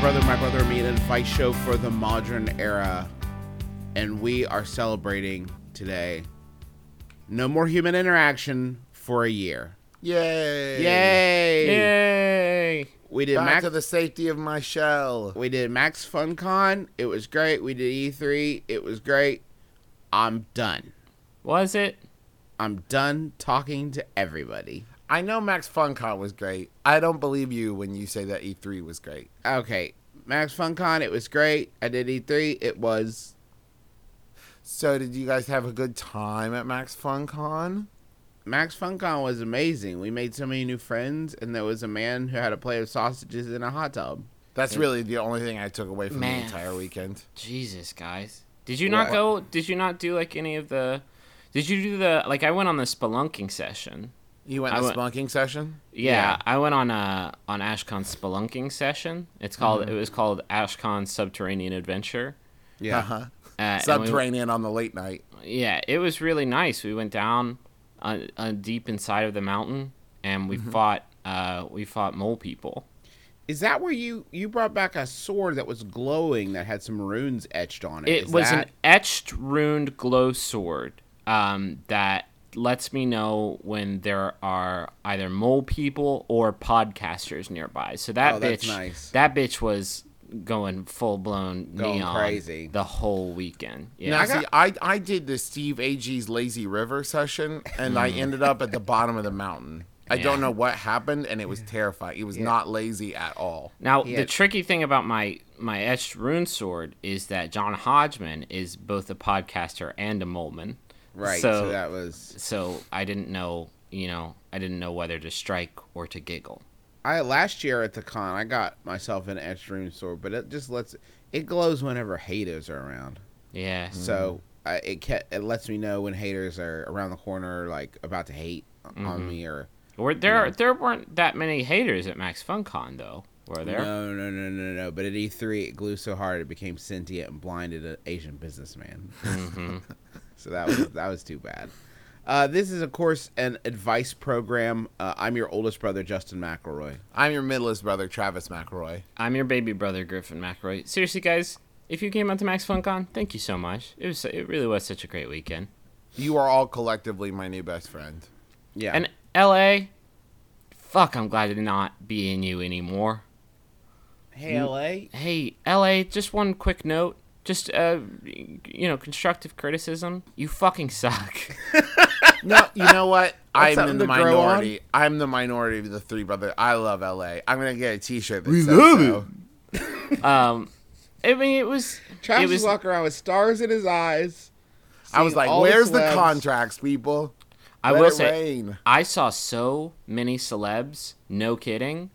Brother, My Brother, Me, an advice show for the modern era. And we are celebrating today no more human interaction for a year. Yay! Yay! Yay! We did Back Max. to the safety of my shell. we did Max FunCon. It was great. We did E3. It was great. I'm done. Was it? I'm done talking to everybody. I know Max FunCon was great. I don't believe you when you say that E3 was great. Okay, Max FunCon. It was great. I did E3. It was So, did you guys have a good time at Max FunCon? Max FunCon was amazing. We made so many new friends, and there was a man who had a plate of sausages in a hot tub. That's really the only thing I took away from Man. the entire weekend. Jesus, guys. Did you not What? go? Did you not do like any of the? Did you do the like? I went on the spelunking session. You went I to went- spelunking session? Yeah, I went on uh on Ashcon's spelunking session. It's called. Mm-hmm. It was called Ashcon's Subterranean Adventure. Yeah. Uh-huh. Uh, and we- Subterranean on the late night. yeah, it was really nice. We went down uh, uh, deep inside of the mountain, and we Mm-hmm. fought. Uh, we fought mole people. Is that where you you brought back a sword that was glowing that had some runes etched on it? It Is was that, an etched runed glow sword um, that lets me know when there are either mole people or podcasters nearby. So that Oh, bitch, nice. that bitch was going full blown Going neon crazy. the whole weekend. Yeah, Now, I got- see, I, I did the Steve Agee's Lazy River session, and I mm. ended up at the bottom of the mountain. I don't know what happened, and it was terrifying. It was not lazy at all. Now Yeah. the tricky thing about my my etched rune sword is that John Hodgman is both a podcaster and a moleman. Right. So, So, that was so I didn't know, you know, I didn't know whether to strike or to giggle. I last year at the con. I got myself an etched sword, but it just lets it glows whenever haters are around. Yeah. So I, it ca- it lets me know when haters are around the corner, like about to hate Mm-hmm. on me or. Or there there weren't that many haters at Max FunCon though, were there? No, no, no, no, no. But at E3, it grew so hard it became sentient and blinded an Asian businessman. Mm-hmm. so that was that was too bad. Uh, this is, of course, an advice program. Uh, I'm your oldest brother, Justin McElroy. I'm your middleest brother, Travis McElroy. I'm your baby brother Griffin McElroy. Seriously, guys, if you came out to Max FunCon, thank you so much. It was it really was such a great weekend. You are all collectively my new best friend. Yeah. And L.A. Fuck, I'm glad to not be in you anymore. hey, LA. Hey, L.A. Just one quick note. Just uh, you know, constructive criticism. You fucking suck. No, you know what? I'm in the to grow on? minority. I'm the minority of the three brothers. I love LA. I'm gonna get a T-shirt that We says love so. um, I mean, it was. Travis it was was walking around with stars in his eyes. I was like, "Where's the celebs. contracts, people?" I Let will say, rain. I saw so many celebs. No kidding.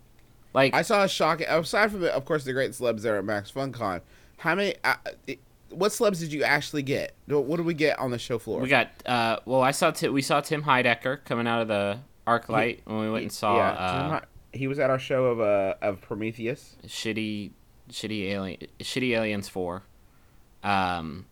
Like I saw a shocking. Aside from, the, of course, the great celebs there at Max FunCon. How many? Uh, what celebs did you actually get? What did we get on the show floor? we got. Uh, well, I saw. Ti- we saw Tim Heidecker coming out of the arc light when we went and saw yeah, uh, he was at our show of uh, of Prometheus. shitty, shitty alien, shitty aliens four. Um,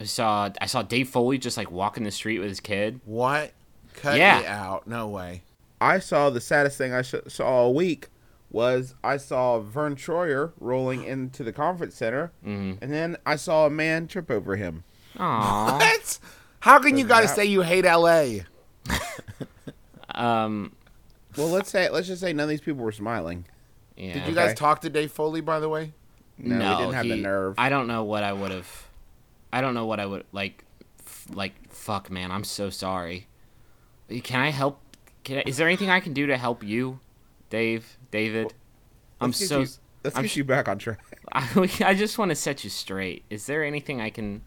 I saw. I saw Dave Foley just like walking the street with his kid. What? Cut Yeah. me out. No way. I saw the saddest thing I sh- saw all week was I saw Verne Troyer rolling into the conference center, Mhm. and then I saw a man trip over him. Aww. What? How can you guys say you hate LA? um. Well, let's say let's just say none of these people were smiling. Yeah. Did you guys talk to Dave Foley, by the way? No, we didn't have the nerve. I don't know what I would have. I don't know what I would like. F- like fuck, man. I'm so sorry. Can I help? Can I, is there anything I can do to help you, Dave? David? I'm let's get so. you- Let's I'm get you back on track. I, I just want to set you straight. Is there anything I can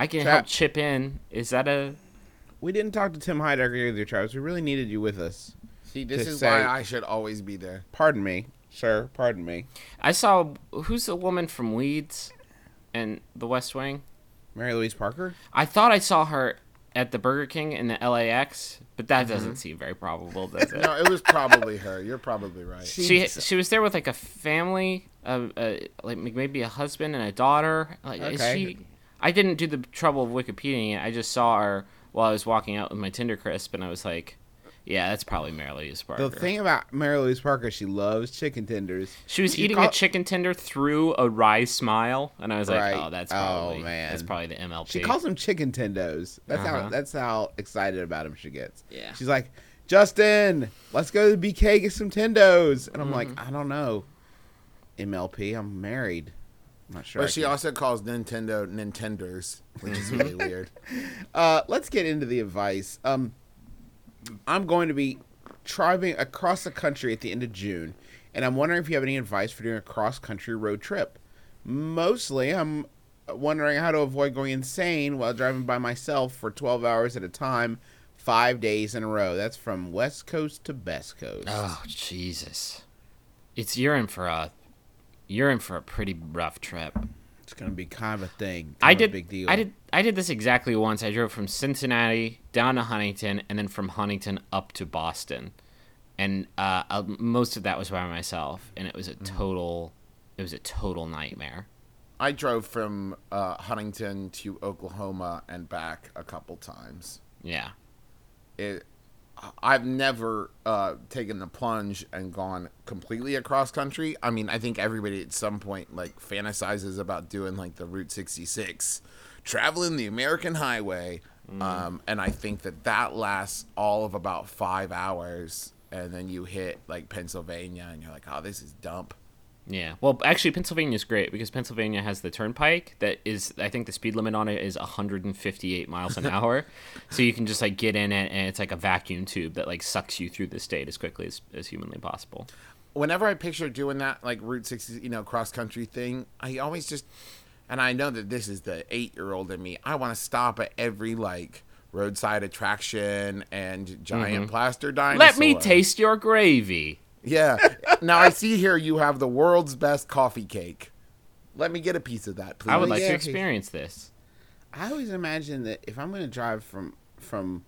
I can Trap. help chip in? Is that a We didn't talk to Tim Heidecker either, Travis. We really needed you with us. See, this is say- why I should always be there. Pardon me, sir. Pardon me. I saw who's the woman from Weeds and The West Wing? Mary Louise Parker? I thought I saw her at the Burger King in the LAX, but that doesn't seem very probable, does it? No, it was probably her. You're probably right. she she was there with like a family, uh, uh, like maybe a husband and a daughter. Like, is she? I didn't do the trouble of Wikipediaing it. I just saw her while I was walking out with my Tendercrisp, and I was like, "Yeah, that's probably Mary Louise Parker." The thing about Mary Louise Parker, she loves chicken tenders. she was she eating call- a chicken tender through a wry smile, and I was Right. like, "Oh, that's Oh, probably man. that's probably the MLP." She calls them chicken tendos. That's how Uh-huh. that's how excited about him she gets. Yeah. She's like, Justin, let's go to the BK get some tendos, and I'm like, Mm-hmm. I don't know. MLP, I'm married. I'm not sure. I But she can- also calls Nintendo Nintenders, which is really weird. Uh, let's get into the advice. Um, I'm going to be driving across the country at the end of June, and I'm wondering if you have any advice for doing a cross country road trip. Mostly, I'm wondering how to avoid going insane while driving by myself for 12 hours at a time, five days in a row. That's from West Coast to Best Coast. Oh Jesus! It's you're in for a you're in for a pretty rough trip. It's going to be kind of a thing. I kind of a did. big deal. I did. I did this exactly once. I drove from Cincinnati down to Huntington, and then from Huntington up to Boston, and uh, uh, most of that was by myself, and it was a Mm-hmm. total. It was a total nightmare. I drove from uh, Huntington to Oklahoma and back a couple times. Yeah. It, I've never uh, taken the plunge and gone completely across country. I mean, I think everybody at some point like fantasizes about doing like the Route 66, traveling the American Highway, um, and I think that that lasts all of about five hours, and then you hit like Pennsylvania, and you're like, oh, this is dump. Yeah. Well, actually, Pennsylvania is great because Pennsylvania has the turnpike that is, I think the speed limit on it is 158 miles an hour. so you can just like get in it and it's like a vacuum tube that like sucks you through the state as quickly as, as humanly possible. whenever I picture doing that like Route 60, you know, cross country thing, I always just and I know that this is the 8-year-old in me. I want to stop at every like roadside attraction and giant mm-hmm. plaster dinosaur. Let me taste your gravy. Yeah. now I see here you have the world's best coffee cake. Let me get a piece of that, please. I would like yeah, to okay. experience this. I always imagine that if I'm going to drive from from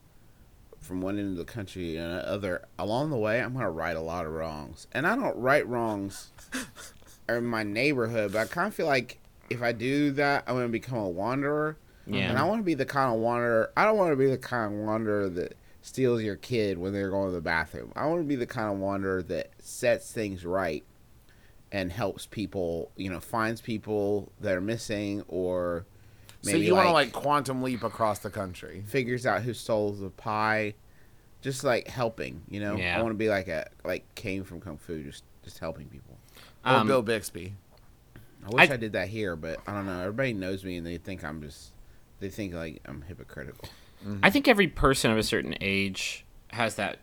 from one end of the country to another, along the way, I'm going to right a lot of wrongs. And I don't right wrongs in my neighborhood, but I kind of feel like if I do that, I'm going to become a wanderer. Yeah. And I want to be the kind of wanderer. I don't want to be the kind of wanderer that steals your kid when they're going to the bathroom. I want to be the kind of wanderer that sets things right and helps people, you know, finds people that are missing or so maybe you want to like like quantum leap across the country. figures out who stole the pie, just like helping. You know, Yeah. I want to be like a like Caine from kung fu, just just helping people. Or Um, Bill Bixby. I wish I, I- did that here, but I don't know. Everybody knows me, and they think I'm just they think like I'm hypocritical. I think every person of a certain age has that.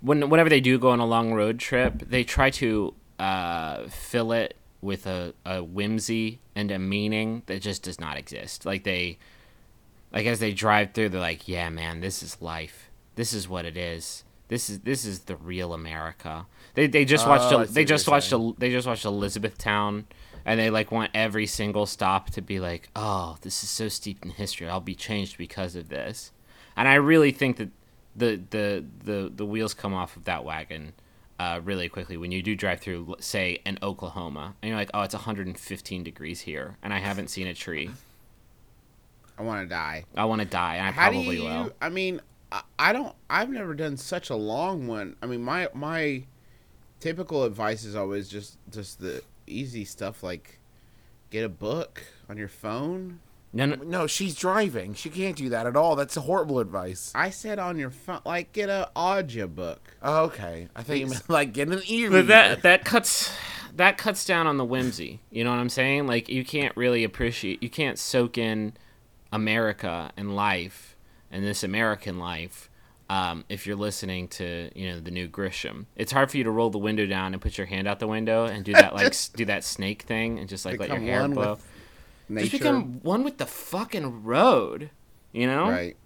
When whenever they do go on a long road trip, they try to uh, fill it with a, a whimsy and a meaning that just does not exist. Like they, like as they drive through, they're like, "Yeah, man, this is life. This is what it is. This is this is the real America." They they just watched Oh, a, they just watched a, they just watched Elizabethtown, and they like want every single stop to be like, "Oh, this is so steeped in history. I'll be changed because of this." And I really think that the the the the wheels come off of that wagon uh, really quickly when you do drive through, say, an Oklahoma, and you're like, "Oh, it's 115 degrees here, and I haven't seen a tree. I want to die. I want to die, and I How probably you? will." I mean, I, I don't. I've never done such a long one. I mean, my my typical advice is always just just the easy stuff like get a book on your phone. No, no, No, she's driving. She can't do that at all. That's horrible advice. I said on your phone, like get a audio book. Oh, okay. I think you meant like get an ear. But that that cuts that cuts down on the whimsy. You know what I'm saying? Like you can't really appreciate, you can't soak in America and life and this American life um, if you're listening to you know the new Grisham, it's hard for you to roll the window down and put your hand out the window and do that like do that snake thing and just like let your hair blow. Just become one with the fucking road. You know, right.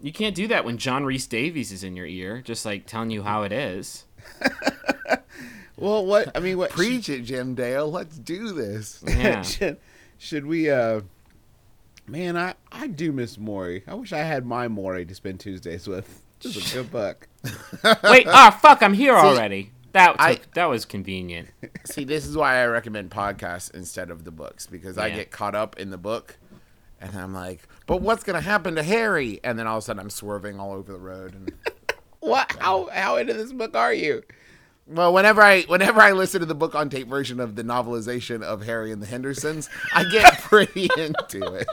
you can't do that when John Rhys-Davies is in your ear, just like telling you how it is. Well, what I mean, what Preach it, Jim Dale. Let's do this. Yeah. should, should we? uh Man, I I do miss Morrie. I wish I had my Morrie to spend Tuesdays with. This is a good book. Wait, oh fuck, I'm here already. That took, I- that was convenient. See, this is why I recommend podcasts instead of the books because I get caught up in the book, and I'm like, "But what's gonna happen to Harry?" And then all of a sudden, I'm swerving all over the road. And What? How how into this book are you? well, whenever I whenever I listen to the book on tape version of the novelization of Harry and the Hendersons, I get pretty into it.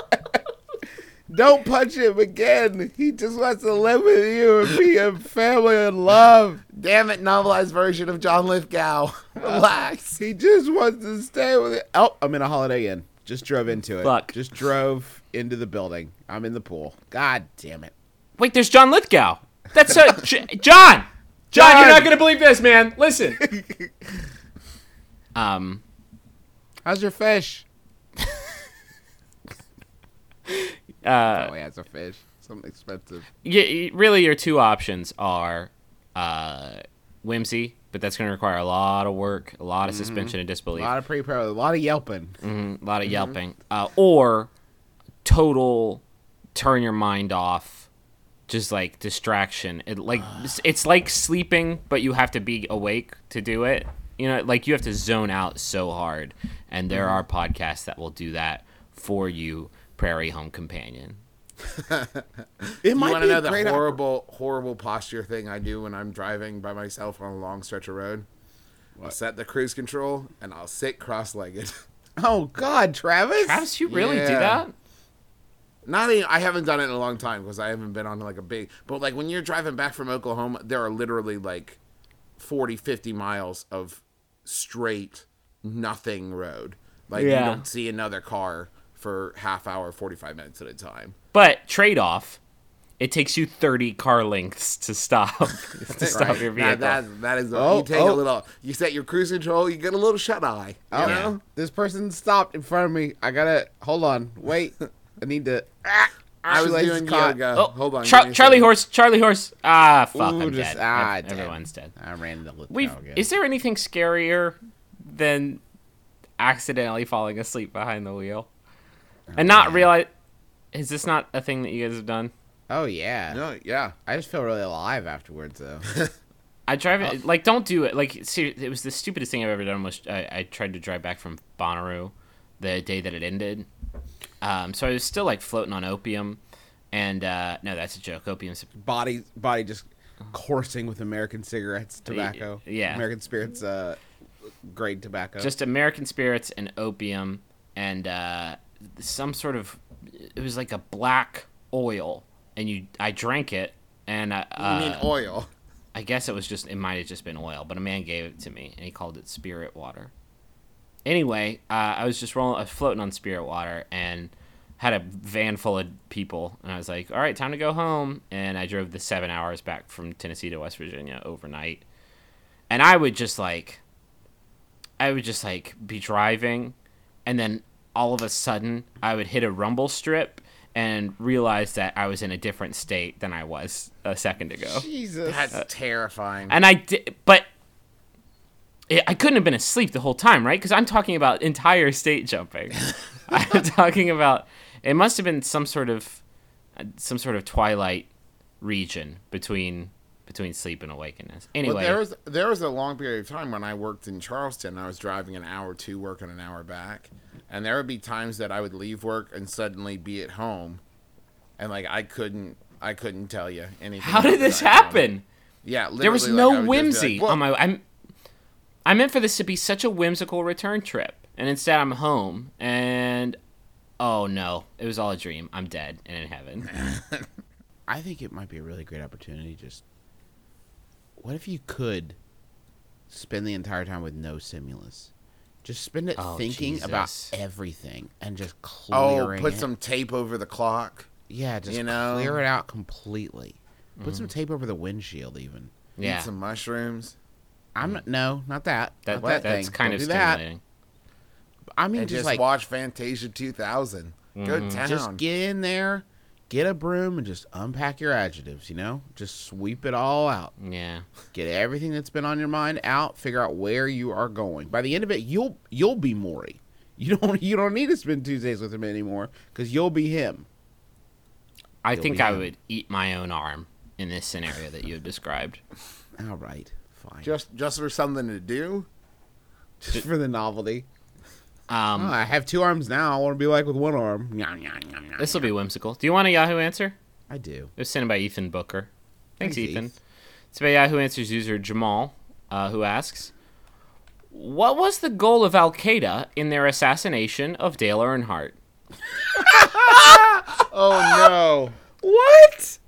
Don't punch him again. He just wants to live with you and be a family and love. Damn it, novelized version of John Lithgow. Relax. He just wants to stay with it. Oh, I'm in a Holiday Inn. Just drove into it. Fuck. Just drove into the building. I'm in the pool. God damn it. Wait, there's John Lithgow. That's uh, J- John. John, you're not gonna believe this, man. Listen. um, How's your fish? Uh, Oh, he has a fish. Something expensive. y- y- really, your two options are uh, whimsy, but that's gonna require a lot of work, a lot of suspension of disbelief, A lot of pre-pro, a lot of yelping. Mhm, a lot of yelping, uh, or total turn your mind off, just like distraction. It like it's- it's like sleeping, but you have to be awake to do it. You know, like you have to zone out so hard, and there are podcasts that will do that for you, Prairie Home Companion. It You might want be to know a the great op- horrible, horrible posture thing I do when I'm driving by myself on a long stretch of road? I'll set the cruise control and I'll sit cross-legged. Oh God, Travis. Travis, you really do that? Not even, I haven't done it in a long time because I haven't been on like a big. But like when you're driving back from Oklahoma, there are literally like 40, 50 miles of straight nothing road. Like Yeah. you don't see another car for half hour, 45 minutes at a time. But trade off, it takes you 30 car lengths to stop to stop your vehicle. That, that, that is. Oh, you take oh. a little. You set your cruise control. You get a little shut eye. You Oh, know. this person stopped in front of me. I gotta hold on. Wait, I need to. Ah, I was shoelace doing caught. yoga. Oh, Hold on. Char- give me a Charlie second. horse, Charlie horse. Ah, fuck, Ooh, I'm just- dead. ah, Ev- damn. Everyone's dead. I ran into the We've, is there anything scarier than accidentally falling asleep behind the wheel and not realize? Is this not a thing that you guys have done? oh yeah. No, yeah. I just feel really alive afterwards though. I drive it like don't do it. Like ser- it was the stupidest thing I've ever done. Was I, I tried to drive back from Bonnaroo the day that it ended. Um, so I was still like floating on opium, and uh, no, that's a joke. Opium's body, body just coursing with American cigarettes, tobacco. yeah. American spirits, uh, grade tobacco. just American spirits and opium and uh, some sort of it was like a black oil, and you I drank it, and I, uh, You mean oil? I guess it was just it might have just been oil, but a man gave it to me and he called it spirit water. Anyway, uh, I was just rolling, I was floating on spirit water and had a van full of people, and I was like, "All right, time to go home." And I drove the seven hours back from Tennessee to West Virginia overnight, and I would just like, I would just like be driving, and then all of a sudden I would hit a rumble strip and realize that I was in a different state than I was a second ago. Jesus. That's terrifying. And I did, but it, I couldn't have been asleep the whole time, right? Because I'm talking about entire state jumping. I'm talking about it must have been some sort of uh, some sort of twilight region between between sleep and awakeness. Anyway, Well, there was there was a long period of time when I worked in Charleston. I was driving an hour to work and an hour back, and there would be times that I would leave work and suddenly be at home, and like I couldn't I couldn't tell you anything. how did this the drive home. happen? Yeah, There was literally, like, no would just be whimsy like, on my. I'm. I meant for this to be such a whimsical return trip, and instead I'm home, and oh no, it was all a dream. I'm dead and in heaven. I think it might be a really great opportunity. Just what if you could spend the entire time with no stimulus? Just spend it Oh, thinking about everything and just oh, clearing. Oh, put it. some tape over the clock. yeah, just you know? clear it out completely. Put some mm-hmm. tape over the windshield, even. Yeah, Eat some mushrooms. I'm not. No, not that. that, not that that's thing. kind Don't of do that. stimulating. I mean, And just, just, like watch Fantasia 2000. Go mm-hmm. town. just get in there, get a broom, and just unpack your adjectives. You know, just sweep it all out. Yeah, Get everything that's been on your mind out. Figure out where you are going. By the end of it, you'll you'll be Morrie. You don't you don't need to spend Tuesdays with him anymore because you'll be him. I You'll think I him. would eat my own arm in this scenario that you have described. All right, fine. just just for something to do. Just for the novelty. Um, Oh, I have two arms now. I want to be like with one arm. This will be whimsical. Do you want a Yahoo answer? I do. It was sent in by Ethan Booker. Thanks, Thanks, Ethan. Eth. It's by Yahoo Answers user Jamal, uh, who asks, "What was the goal of Al Qaeda in their assassination of Dale Earnhardt?" Oh no!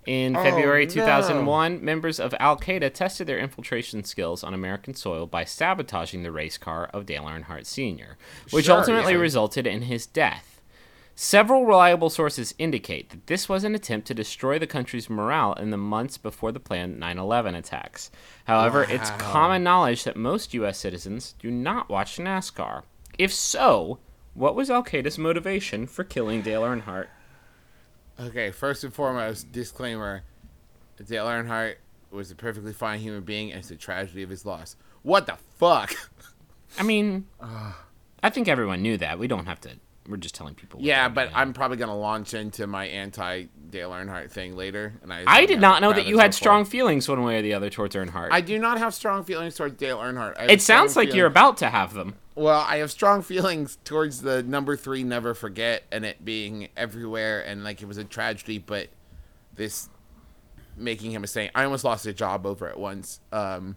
In Oh, February no. 2001, members of Al Qaeda tested their infiltration skills on American soil by sabotaging the race car of Dale Earnhardt Sr., which Sure, ultimately yeah. resulted in his death. Several reliable sources indicate that this was an attempt to destroy the country's morale in the months before the planned 9 11 attacks. However, it's common knowledge that most U.S. citizens do not watch NASCAR. If so, what was Al Qaeda's motivation for killing Dale Earnhardt? Okay, first and foremost, disclaimer: Dale Earnhardt was a perfectly fine human being, and it's a tragedy of his loss. What the fuck? I mean, I think everyone knew that. We don't have to. We're just telling people. what yeah, but. I'm probably gonna launch into my anti Dale Earnhardt thing later, and I. I did not know that you had strong for it. feelings one way or the other towards Earnhardt. I do not have strong feelings towards Dale Earnhardt. It sounds like you're about to have them. Well, I have strong feelings towards the number three Never Forget and it being everywhere and like it was a tragedy, but this making him a saint. I almost lost a job over it once. Um,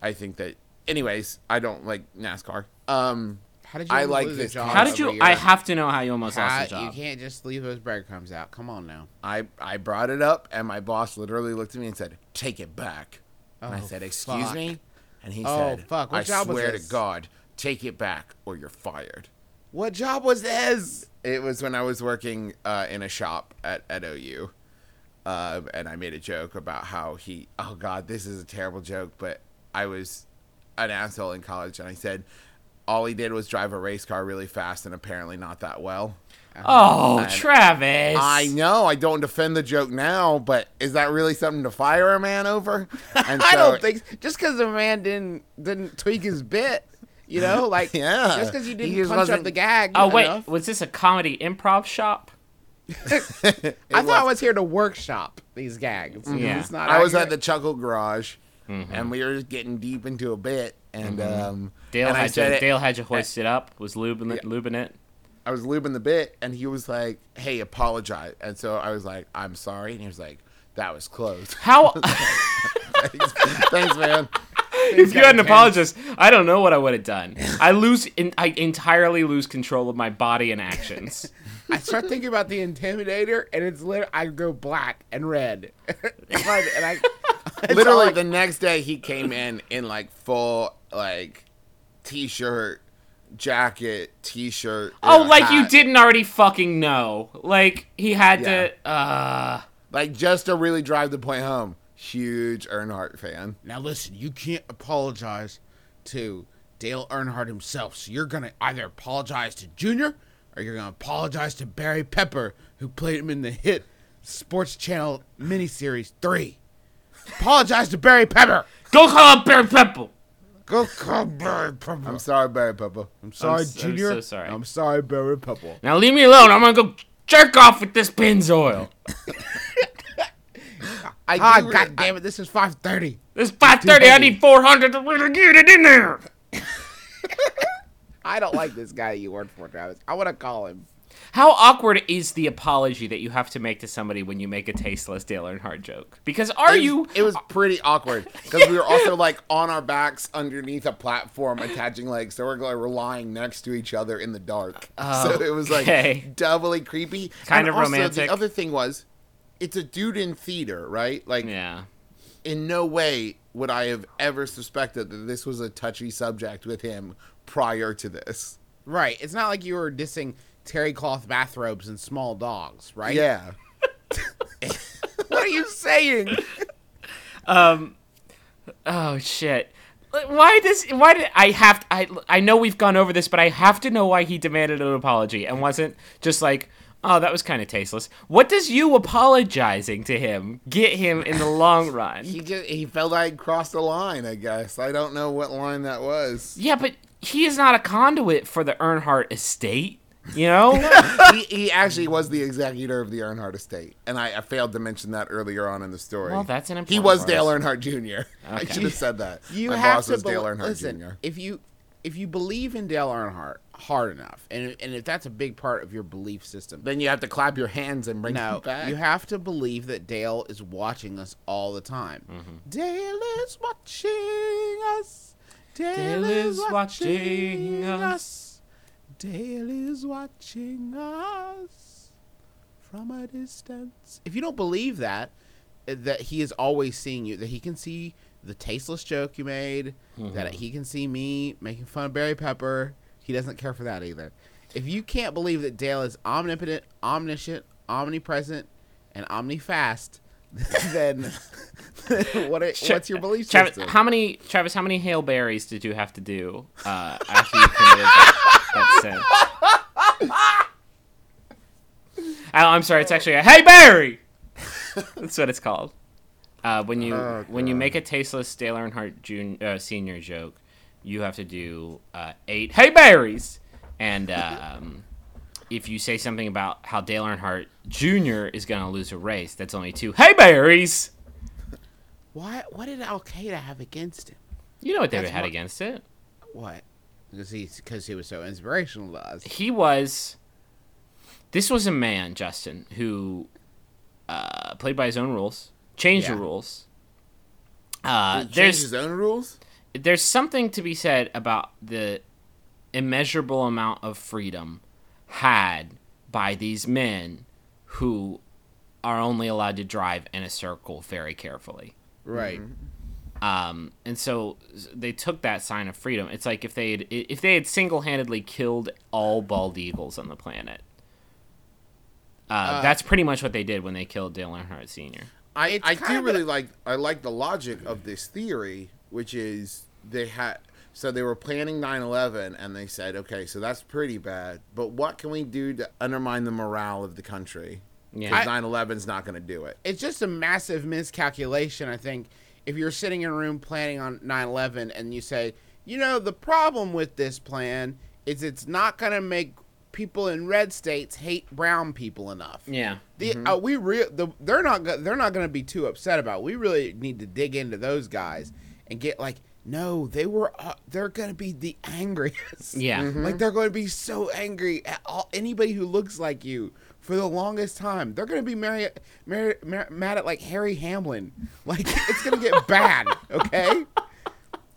I think that, anyways, I don't like NASCAR. Um, How did you? I like lose this job. How did you? I have to know how you almost How- lost job. You can't just leave those breadcrumbs out. Come on now. I I brought it up and my boss literally looked at me and said, "Take it back." and I Oh, said, "Excuse fuck. me," and he Oh, said, fuck. What "I job was swear this?" to God, take it back or you're fired." What job was this? It was when I was working uh, in a shop at, at OU. Uh, and I made a joke about how he, oh God, this is a terrible joke, but I was an asshole in college and I said all he did was drive a race car really fast and apparently not that well. oh, And- Travis! I know, I don't defend the joke now, but is that really something to fire a man over? And I so- don't think just because the man didn't didn't tweak his bit, you know, like Yeah. just because you didn't just punch up the gag. Oh wait, enough. was this a comedy improv shop? I thought I was here to workshop these gags. Yeah. It's not I was at the Chuckle Garage, and we were just getting deep into a bit, and um, Dale and had you, it- Dale had you hoisted up. Was lubing it? Lubing it? I was lubing the bit, and he was like, "Hey, apologize." And so I was like, "I'm sorry," and he was like, "That was close." How? Thanks, man. if you hadn't apologized, I don't know what I would have done. I lose. In, I entirely lose control of my body and actions. I start thinking about the Intimidator, and it's lit. I go black and red, and I. And I it's Literally, like- the next day he came in in like full like t-shirt, jacket, t-shirt. Oh, like you didn't already fucking know. Like he had Yeah. to. Uh, Like just to really drive the point home. Huge Earnhardt fan. now listen, you can't apologize to Dale Earnhardt himself. So you're gonna either apologize to Junior, or you're gonna apologize to Barry Pepper, who played him in the hit Sports Channel miniseries Three. Apologize to Barry Pepper. go call up Barry Pepper. Go call Barry Pepper. I'm sorry, Barry Pepper. I'm sorry, I'm s- I'm Junior. so sorry. I'm sorry, Barry Pepper. Now leave me alone. I'm gonna go jerk off with this Pennzoil. I Ah, do re- God damn it! This is five thirty. This is 530. I need 400 to really get it in there. I don't like this guy you work for, Travis. I want to call him. How awkward is the apology that you have to make to somebody when you make a tasteless Dale Earnhardt joke? Because are It was- you? It was pretty awkward because we were also like on our backs underneath a platform, attaching legs, so we're like we're lying next to each other in the dark. so oh, it was like okay. doubly creepy. Kind And of also, romantic. The other thing was, it's a dude in theater, right? Like, Yeah. in no way would I have ever suspected that this was a touchy subject with him prior to this. Right. It's not like you were dissing terry cloth bathrobes and small dogs, right? Yeah. What are you saying? Um, oh shit. Why does why did I have I I know we've gone over this, but I have to know why he demanded an apology and wasn't just like, oh, that was kind of tasteless. What does you apologizing to him get him in the long run? He just he felt I crossed the line. I guess I don't know what line that was. yeah, but he is not a conduit for the Earnhardt estate. You know? he, he actually was the executor of the Earnhardt estate, and I, I failed to mention that earlier on in the story. Well, that's an important. He was part. Dale Earnhardt Jr. I Okay. should have said that. You My have boss to was bel- Dale Earnhardt listen. Jr. If you if you believe in Dale Earnhardt hard enough, and and if that's a big part of your belief system, Then you have to clap your hands and bring no, it back. you have to believe that Dale is watching us all the time. Mm-hmm. Dale is watching us. Dale, Dale is is watching watching us. Dale is watching us from a distance. If you don't believe that, uh, that he is always seeing you, that he can see the tasteless joke you made, that he can see me making fun of Barry Pepper, he doesn't care for that either. If you can't believe that Dale is omnipotent, omniscient, omnipresent, and omnifast, then what? Are, what's your belief Travis, system? how many Travis? How many hail berries did you have to do uh, after you committed that, that sin? Oh, I'm sorry. It's actually a hey Barry. That's what it's called. Uh, when you Oh, when you make a tasteless Dale Earnhardt Jun- uh, Senior joke, you have to do uh, eight hey berries, and um, if you say something about how Dale Earnhardt Jr. is going to lose a race, that's only two hey berries. Why? What did Al Qaeda have against him? You know what they That's had what- against it. What? Because he because he was so inspirational to us. he was this was a man justin who uh, played by his own rules changed Yeah. the rules uh, changed there's his own rules. there's something to be said about the immeasurable amount of freedom had by these men who are only allowed to drive in a circle very carefully Right. um, and so they took that sign of freedom. It's like if they had if they had single handedly killed all bald eagles on the planet. Uh, that's pretty much what they did when they killed Dale Earnhardt Sr. I, I do really a- like I like the logic of this theory, which is they had so they were planning 9/11 and they said, okay, so that's pretty bad, but what can we do to undermine the morale of the country? Because I- 9/11's not going to do it. It's just a massive miscalculation. I think if you're sitting in a room planning on 9/11 and you say, you know, the problem with this plan is it's not going to make people in red states hate brown people enough. Yeah. The, uh, we re- the, they're not go- they're not going to be too upset about. It. We really need to dig into those guys and get like no, they were uh, they're going to be the angriest. Yeah. Like they're going to be so angry at all, anybody who looks like you for the longest time. They're going to be mary, mary, mar- mad at like Harry Hamlin. Like it's going to get bad, okay?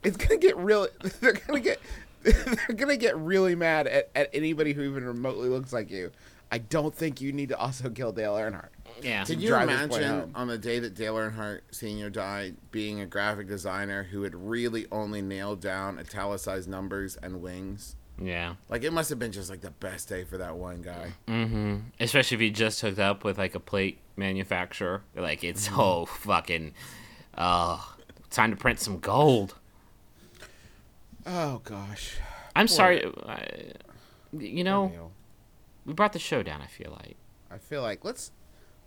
It's going to get real they're going to get they're going to get really mad at, at anybody who even remotely looks like you. I don't think you need to also kill Dale Earnhardt. Yeah. Can you drive this point imagine on the day that Dale Earnhardt Sr. died, being a graphic designer who had really only nailed down italicized numbers and wings? Yeah. Like it must have been just like the best day for that one guy. Mm-hmm. Especially if he just hooked up with like a plate manufacturer. Like it's mm-hmm. so fucking. Oh, time to print some gold. Oh gosh. I'm sorry. I, uh, you know, Dale. we brought the show down. I feel like. I feel like let's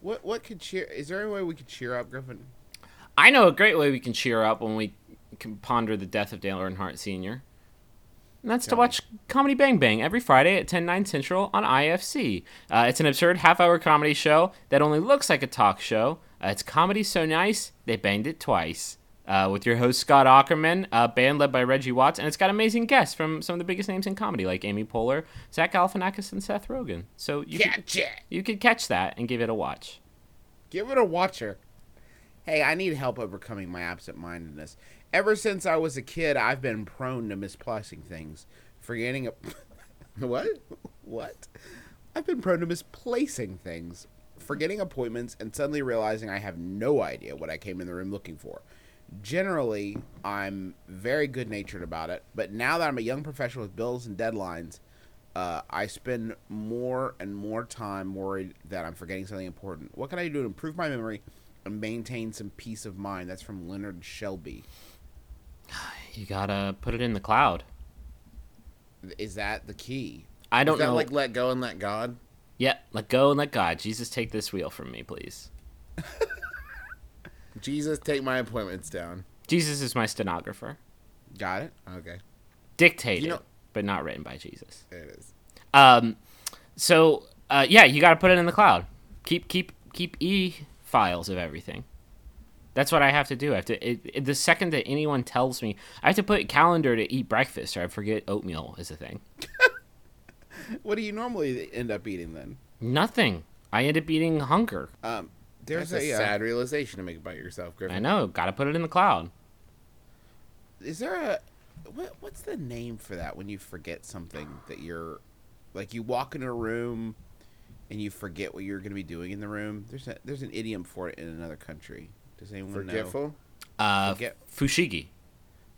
what what could cheer is there any way we could cheer up Griffin? I know a great way we can cheer up when we can ponder the death of Dale Earnhardt Sr. And that's to watch Comedy Bang Bang every Friday at 10, 9 Central on IFC. Uh, it's an absurd half hour comedy show that only looks like a talk show. Uh, it's comedy so nice, they banged it twice. Uh, with your host, Scott Aukerman, a band led by Reggie Watts, and it's got amazing guests from some of the biggest names in comedy, like Amy Poehler, Zach Galifianakis, and Seth Rogen. So you could, Catch it. you could catch that and give it a watch. Give it a watcher. Hey, I need help overcoming my absent-mindedness. Ever since I was a kid, I've been prone to misplacing things, forgetting a What? what? I've been prone to misplacing things, forgetting appointments, and suddenly realizing I have no idea what I came in the room looking for. Generally, I'm very good natured about it, but now that I'm a young professional with bills and deadlines, uh, I spend more and more time worried that I'm forgetting something important. What can I do to improve my memory and maintain some peace of mind. That's from Leonard Shelby. You gotta put it in the cloud. Is that the key? I don't that know. like let go and let God? yeah, let go and let God. Jesus, take this wheel from me, please. Jesus, take my appointments down. Jesus is my stenographer. Got it. Okay, Dictated, You know- but not written by Jesus. it is. Um, so uh, yeah, you got to put it in the cloud. Keep keep keep e files of everything. That's what I have to do. I have to. It, it- the second that anyone tells me, I have to put calendar to eat breakfast, or I forget oatmeal is a thing. What do you normally end up eating then? Nothing. I end up eating hunger. Um, there's That's a, a, uh, sad realization to make about yourself, Griffin. I know. Got to put it in the cloud. is there a what, what's the name for that when you forget something that you're like you walk in a room and you forget what you're going to be doing in the room there's a there's an idiom for it in another country does anyone know Forgetful. Uh, Forget- fushigi.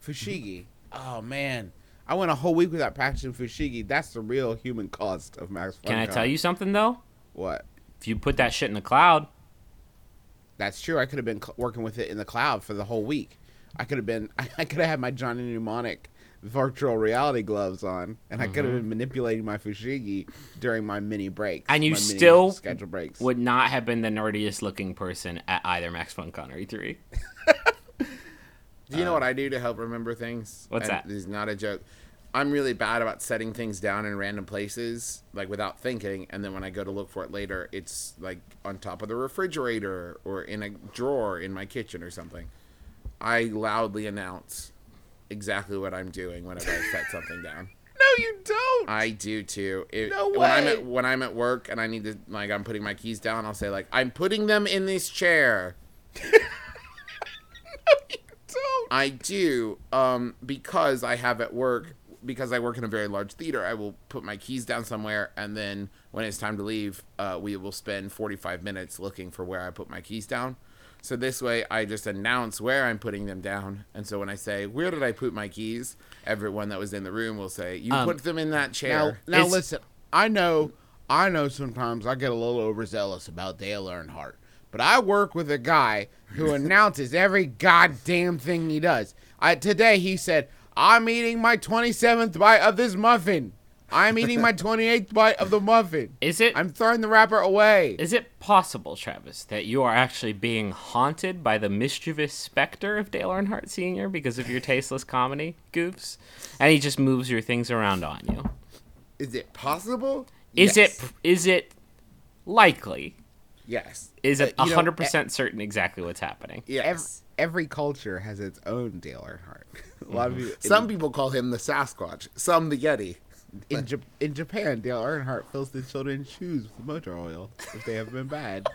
fushigi oh man i went a whole week without practicing fushigi that's the real human cost of max Can I tell you something though? what If you put that shit in the cloud, that's true i could have been cl- working with it in the cloud for the whole week i could have been i could have had my johnny mnemonic virtual reality gloves on and i could have been manipulating my fushigi during my mini breaks Mm-hmm. And you still schedule breaks would not have been the nerdiest looking person at either Max FunCon or E E3. Do you know what I do to help remember things? What's And that? This is not a joke. I'm really bad about setting things down in random places, like without thinking, and then when I go to look for it later, it's like on top of the refrigerator or in a drawer in my kitchen or something. I loudly announce exactly what I'm doing whenever I set something down. no you don't I do too. It, No When I'm way. at when I'm at work and I need to like I'm putting my keys down, I'll say like I'm putting them in this chair. No, you don't. I do, um, because I have at work, because I work in a very large theater, I will put my keys down somewhere, and then when it's time to leave, uh, we will spend 45 minutes looking for where I put my keys down. So this way, I just announce where I'm putting them down, and so when I say, "Where did I put my keys?" everyone that was in the room will say, "You Um, put them in that chair." now It's- listen. I know, I know. Sometimes I get a little overzealous about Dale Earnhardt, but I work with a guy who announces every goddamn thing he does. I today he said, "I'm eating my 27th bite of this muffin. I'm eating my 28th bite of the muffin. Is it I'm throwing the wrapper away." is it possible, Travis, that you are actually being haunted by the mischievous specter of Dale Earnhardt Sr. because of your tasteless comedy goofs? And he just moves your things around on you. Is it possible? Is Yes. it is it likely? Yes. Is it Uh, hundred percent certain exactly what's happening? Yes. Every, every culture has its own Dale Earnhardt. A lot of you, Some people call him the Sasquatch. Some the Yeti. in, Jap- in Japan, Dale Earnhardt fills the children's shoes with motor oil if they have been bad.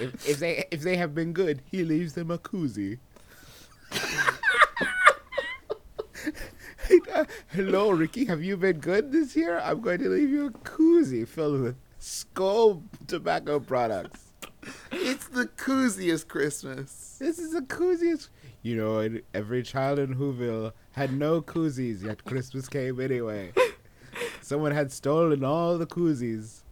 If, if they if they have been good, he leaves them a koozie. Uh, Hello, Ricky. Have you been good this year? I'm going to leave you a koozie filled with Skoal tobacco products. It's the kooziest Christmas. This is the koozie. You know, every child in Whoville had no koozies, yet Christmas came anyway. Someone had stolen all the koozies.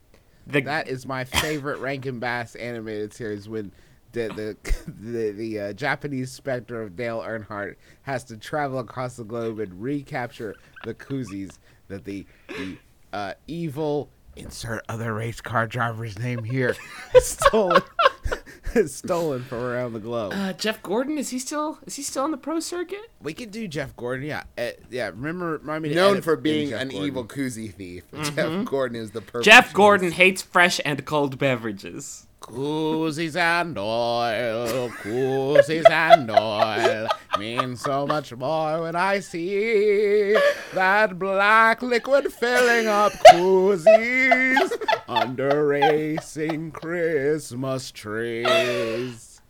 The, That is my favorite Rankin Bass animated series when the the the, the uh, Japanese specter of Dale Earnhardt has to travel across the globe and recapture the koozies that the the uh, evil insert other race car driver's name here has stolen stolen from around the globe. uh, Jeff Gordon is he still is he still on the pro circuit? we could do Jeff Gordon, yeah, uh, yeah. Remember, remind me Known edit for being an Gordon. evil koozie thief. Jeff Gordon is the perfect. Jeff choice. Gordon hates fresh and cold beverages. Koozies and oil, koozies and oil mean so much more when I see that black liquid filling up koozies under racing Christmas trees.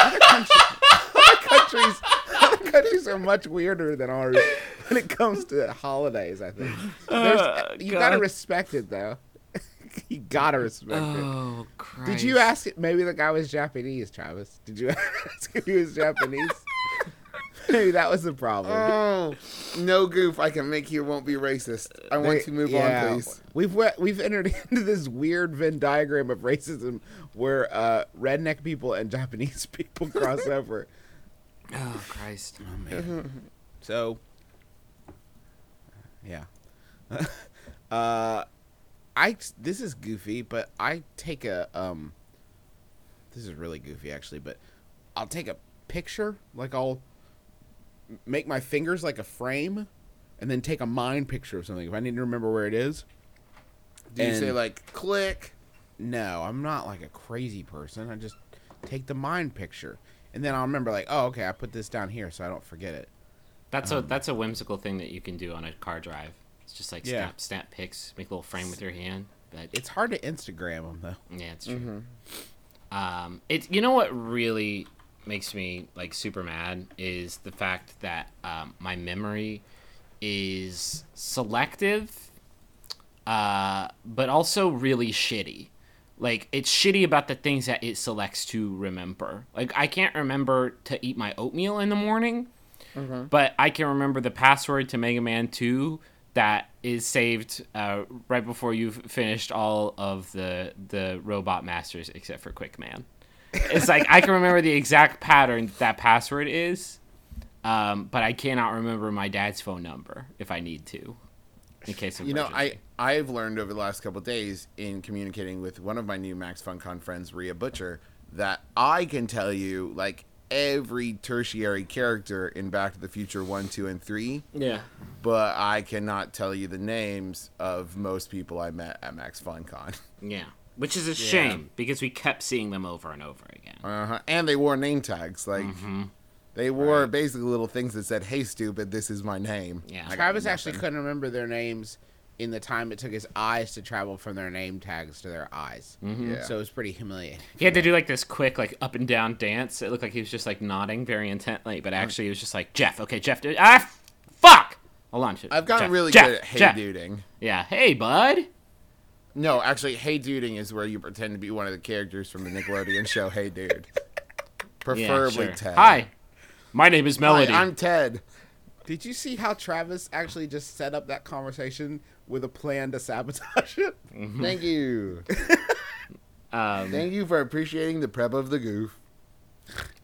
Other countries, other countries, other countries are much weirder than ours when it comes to holidays. I think There's, Uh, you gotta respect it though. you gotta respect it. Oh, Christ. Did you ask? Maybe the guy was Japanese, Travis. Did you ask if he was Japanese? Maybe that was the problem. Oh, no goof. I can make you won't be racist. I want They- to move yeah. on, please. We've we- we've entered into this weird Venn diagram of racism where uh, redneck people and Japanese people cross over. Oh Christ. Oh man. So, yeah. uh, I this is goofy, but I take a um. This is really goofy, actually, but I'll take a picture, like I'll make my fingers like a frame, and then take a mind picture of something if I need to remember where it is. Do you say like click? No, I'm not like a crazy person. I just take the mind picture, and then I'll remember like, oh, okay, I put this down here so I don't forget it. That's a that's a whimsical thing that you can do on a car drive. It's just like Yeah. snap snap pics, make a little frame with your hand. But It's hard to Instagram them though. yeah, it's true. Um, it you know what really makes me like super mad is the fact that um, my memory is selective, uh, but also really shitty. Like it's shitty about the things that it selects to remember. Like I can't remember to eat my oatmeal in the morning, but I can remember the password to Mega Man Two that is saved uh, right before you've finished all of the the robot masters except for Quick Man. It's like I can remember the exact pattern that password is, um, but I cannot remember my dad's phone number if I need to, in case of You know, emergency. I I've learned over the last couple of days in communicating with one of my new Max FunCon friends, Ria Butcher, that I can tell you like every tertiary character in Back to the Future one, two, and three, yeah. but I cannot tell you the names of most people I met at Max FunCon. Yeah. Which is a shame because we kept seeing them over and over again. Uh-huh. And they wore name tags, like Mm-hmm. they wore basically little things that said, "Hey, stupid, this is my name." Yeah. I got Travis actually couldn't remember their names in the time it took his eyes to travel from their name tags to their eyes. Mm-hmm. Yeah. So it was pretty humiliating. He had to do like this quick, like up and down dance. It looked like he was just like nodding very intently, but actually he was just like Jeff. Okay, Jeff. do- Ah, fuck. I'll launch it. I've gotten Jeff, really Jeff, good at hey Jeff. duding. Yeah. Hey, bud. No, actually, Hey Duding is where you pretend to be one of the characters from the Nickelodeon show Hey Dude. Yeah, Preferably sure. Ted. Hi. My name is Hi, Melody. I'm Ted. Did you see how Travis actually just set up that conversation with a plan to sabotage it? Thank you. um, Thank you for appreciating the prep of the goof.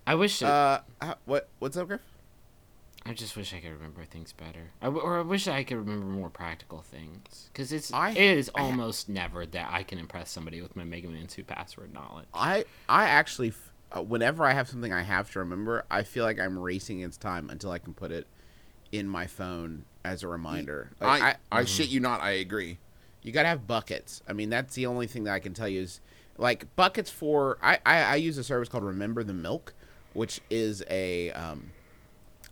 I wish. Uh, what what's up, Griff? I just wish I could remember things better. I w- or I wish I could remember more practical things. Because it's I- it is almost never that I can impress somebody with my Mega Man 2 password knowledge. I I actually, uh, whenever I have something I have to remember, I feel like I'm racing against time until I can put it in my phone as a reminder. Like, I, I, shit you not, I agree. you gotta have buckets. I mean, that's the only thing that I can tell you is like buckets for. I I, I use a service called Remember the Milk, which is a um,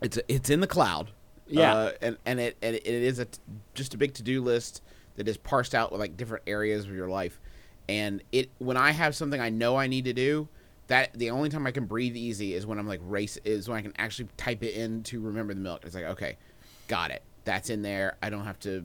it's a, it's in the cloud. Yeah. uh, and and it and it is a just a big to do list that is parsed out with like different areas of your life, and it when I have something I know I need to do. That the only time I can breathe easy is when I'm like race is when I can actually type it in to remember the milk. It's like okay, got it. That's in there. I don't have to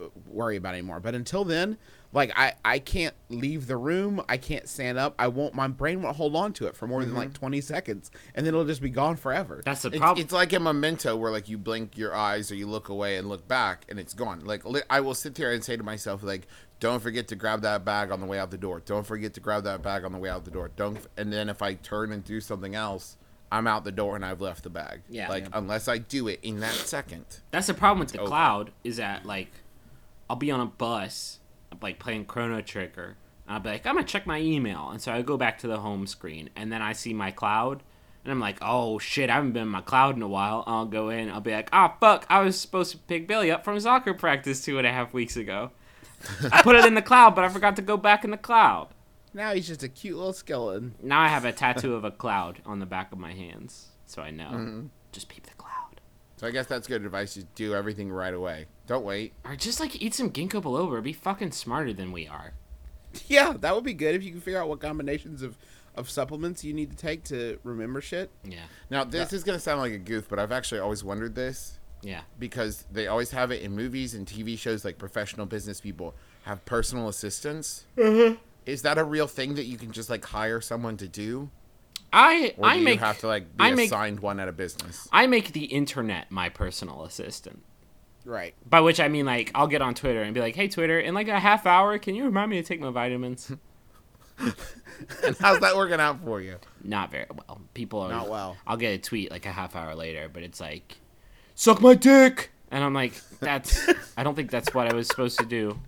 uh, worry about it anymore. But until then, like I I can't leave the room. I can't stand up. I won't. My brain won't hold on to it for more than like mm-hmm. 20 seconds, and then it'll just be gone forever. That's the It's, problem. it's like a memento where like you blink your eyes or you look away and look back and it's gone. Like li- I will sit there and say to myself like, don't forget to grab that bag on the way out the door. Don't forget to grab that bag on the way out the door. Don't. f- And then if I turn and do something else, I'm out the door and I've left the bag. Yeah. Like Yeah. unless I do it in that second. That's the problem with the over. cloud is that like I'll be on a bus, like playing Chrono Trigger. And I'll be like, I'm gonna check my email, and so I go back to the home screen, and then I see my cloud, and I'm like, oh shit, I haven't been in my cloud in a while. I'll go in, I'll be like, ah fuck, I was supposed to pick Billy up from soccer practice two and a half weeks ago. I put it in the cloud, but I forgot to go back in the cloud. Now he's just a cute little skeleton. Now I have a tattoo of a cloud on the back of my hands, so I know. Mm-hmm. Just peep the cloud. So I guess that's good advice. You do everything right away. Don't wait. Or just like eat some ginkgo biloba. Be fucking smarter than we are. Yeah, that would be good if you can figure out what combinations of of supplements you need to take to remember shit. Yeah, Now this is gonna sound like a goof, but I've actually always wondered this. yeah. because they always have it in movies and TV shows like professional business people have personal assistants. Is that a real thing that you can just like hire someone to do? I Or I you make have to like be I make assigned one at a business? I make the internet my personal assistant. Right. By which I mean like I'll get on Twitter and be like, "Hey Twitter, in like a half hour, can you remind me to take my vitamins?" and how's that working out for you? Not very well. People are Not well. I'll get a tweet like a half hour later, but it's like, "Suck my dick," and I'm like, "That's I don't think that's what I was supposed to do."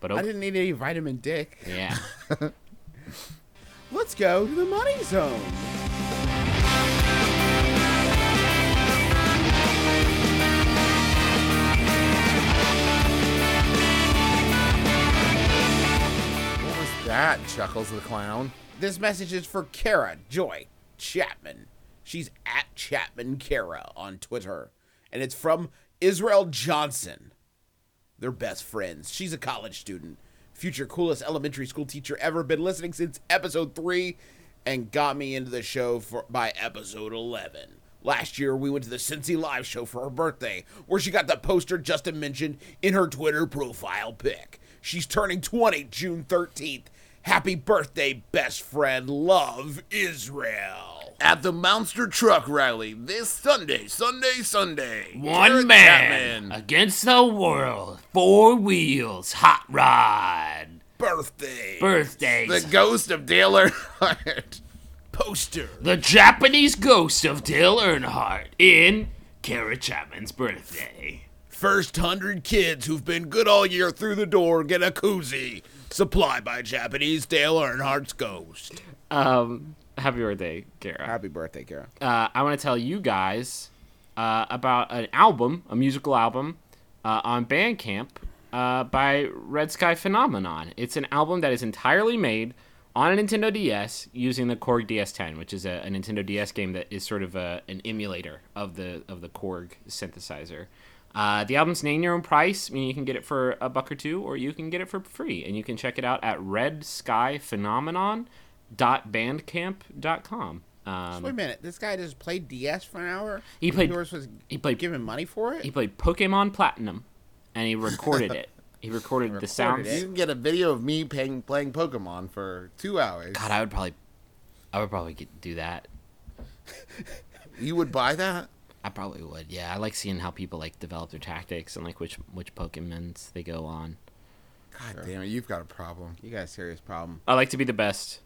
But I didn't need any vitamin dick. yeah, Let's go to the money zone. What was that? Chuckles the clown. This message is for Kara Joy Chapman. She's at Chapman Kara on Twitter. And it's from Israel Johnson. They're best friends. She's a college student. Future coolest elementary school teacher ever. Been listening since episode 3 and got me into the show for by episode 11. Last year, we went to the Cincy Live show for her birthday, where she got the poster Justin mentioned in her Twitter profile pic. She's turning 20 June 13th. Happy birthday, best friend. Love, Israel. At the Monster Truck Rally this Sunday, Sunday, Sunday. one Garrett man Chapman. against the world, four wheels, hot rod, Birthday. birthdays, The ghost of Dale Earnhardt. poster. the Japanese ghost of Dale Earnhardt in Kara Chapman's birthday. First hundred kids who've been good all year through the door get a koozie. Supplied by Japanese Dale Earnhardt's Ghost. Um, happy birthday, Kara. Happy birthday, Kara. uh, I want to tell you guys uh, about an album, a musical album, uh, on Bandcamp uh, by Red Sky Phenomenon. It's an album that is entirely made on a Nintendo DS using the Korg DS10, which is a, a Nintendo DS game that is sort of a, an emulator of the of the Korg synthesizer. Uh, the album's name your own price. I mean, you can get it for a buck or two, or you can get it for free, and you can check it out at redskyphenomenon.bandcamp.com. Um, Wait a minute. This guy just played DS for an hour? He played- You were supposed to he played give him money for it? he played Pokemon Platinum, and he recorded it. He recorded, the sounds. You can get a video of me playing, playing Pokemon for two hours. God, I would probably, I would probably get, do that. You would buy that? I probably would. Yeah, I like seeing how people like develop their tactics and like which which Pokemons they go on. God damn it, you've got a problem. You got a serious problem. I like to be the best.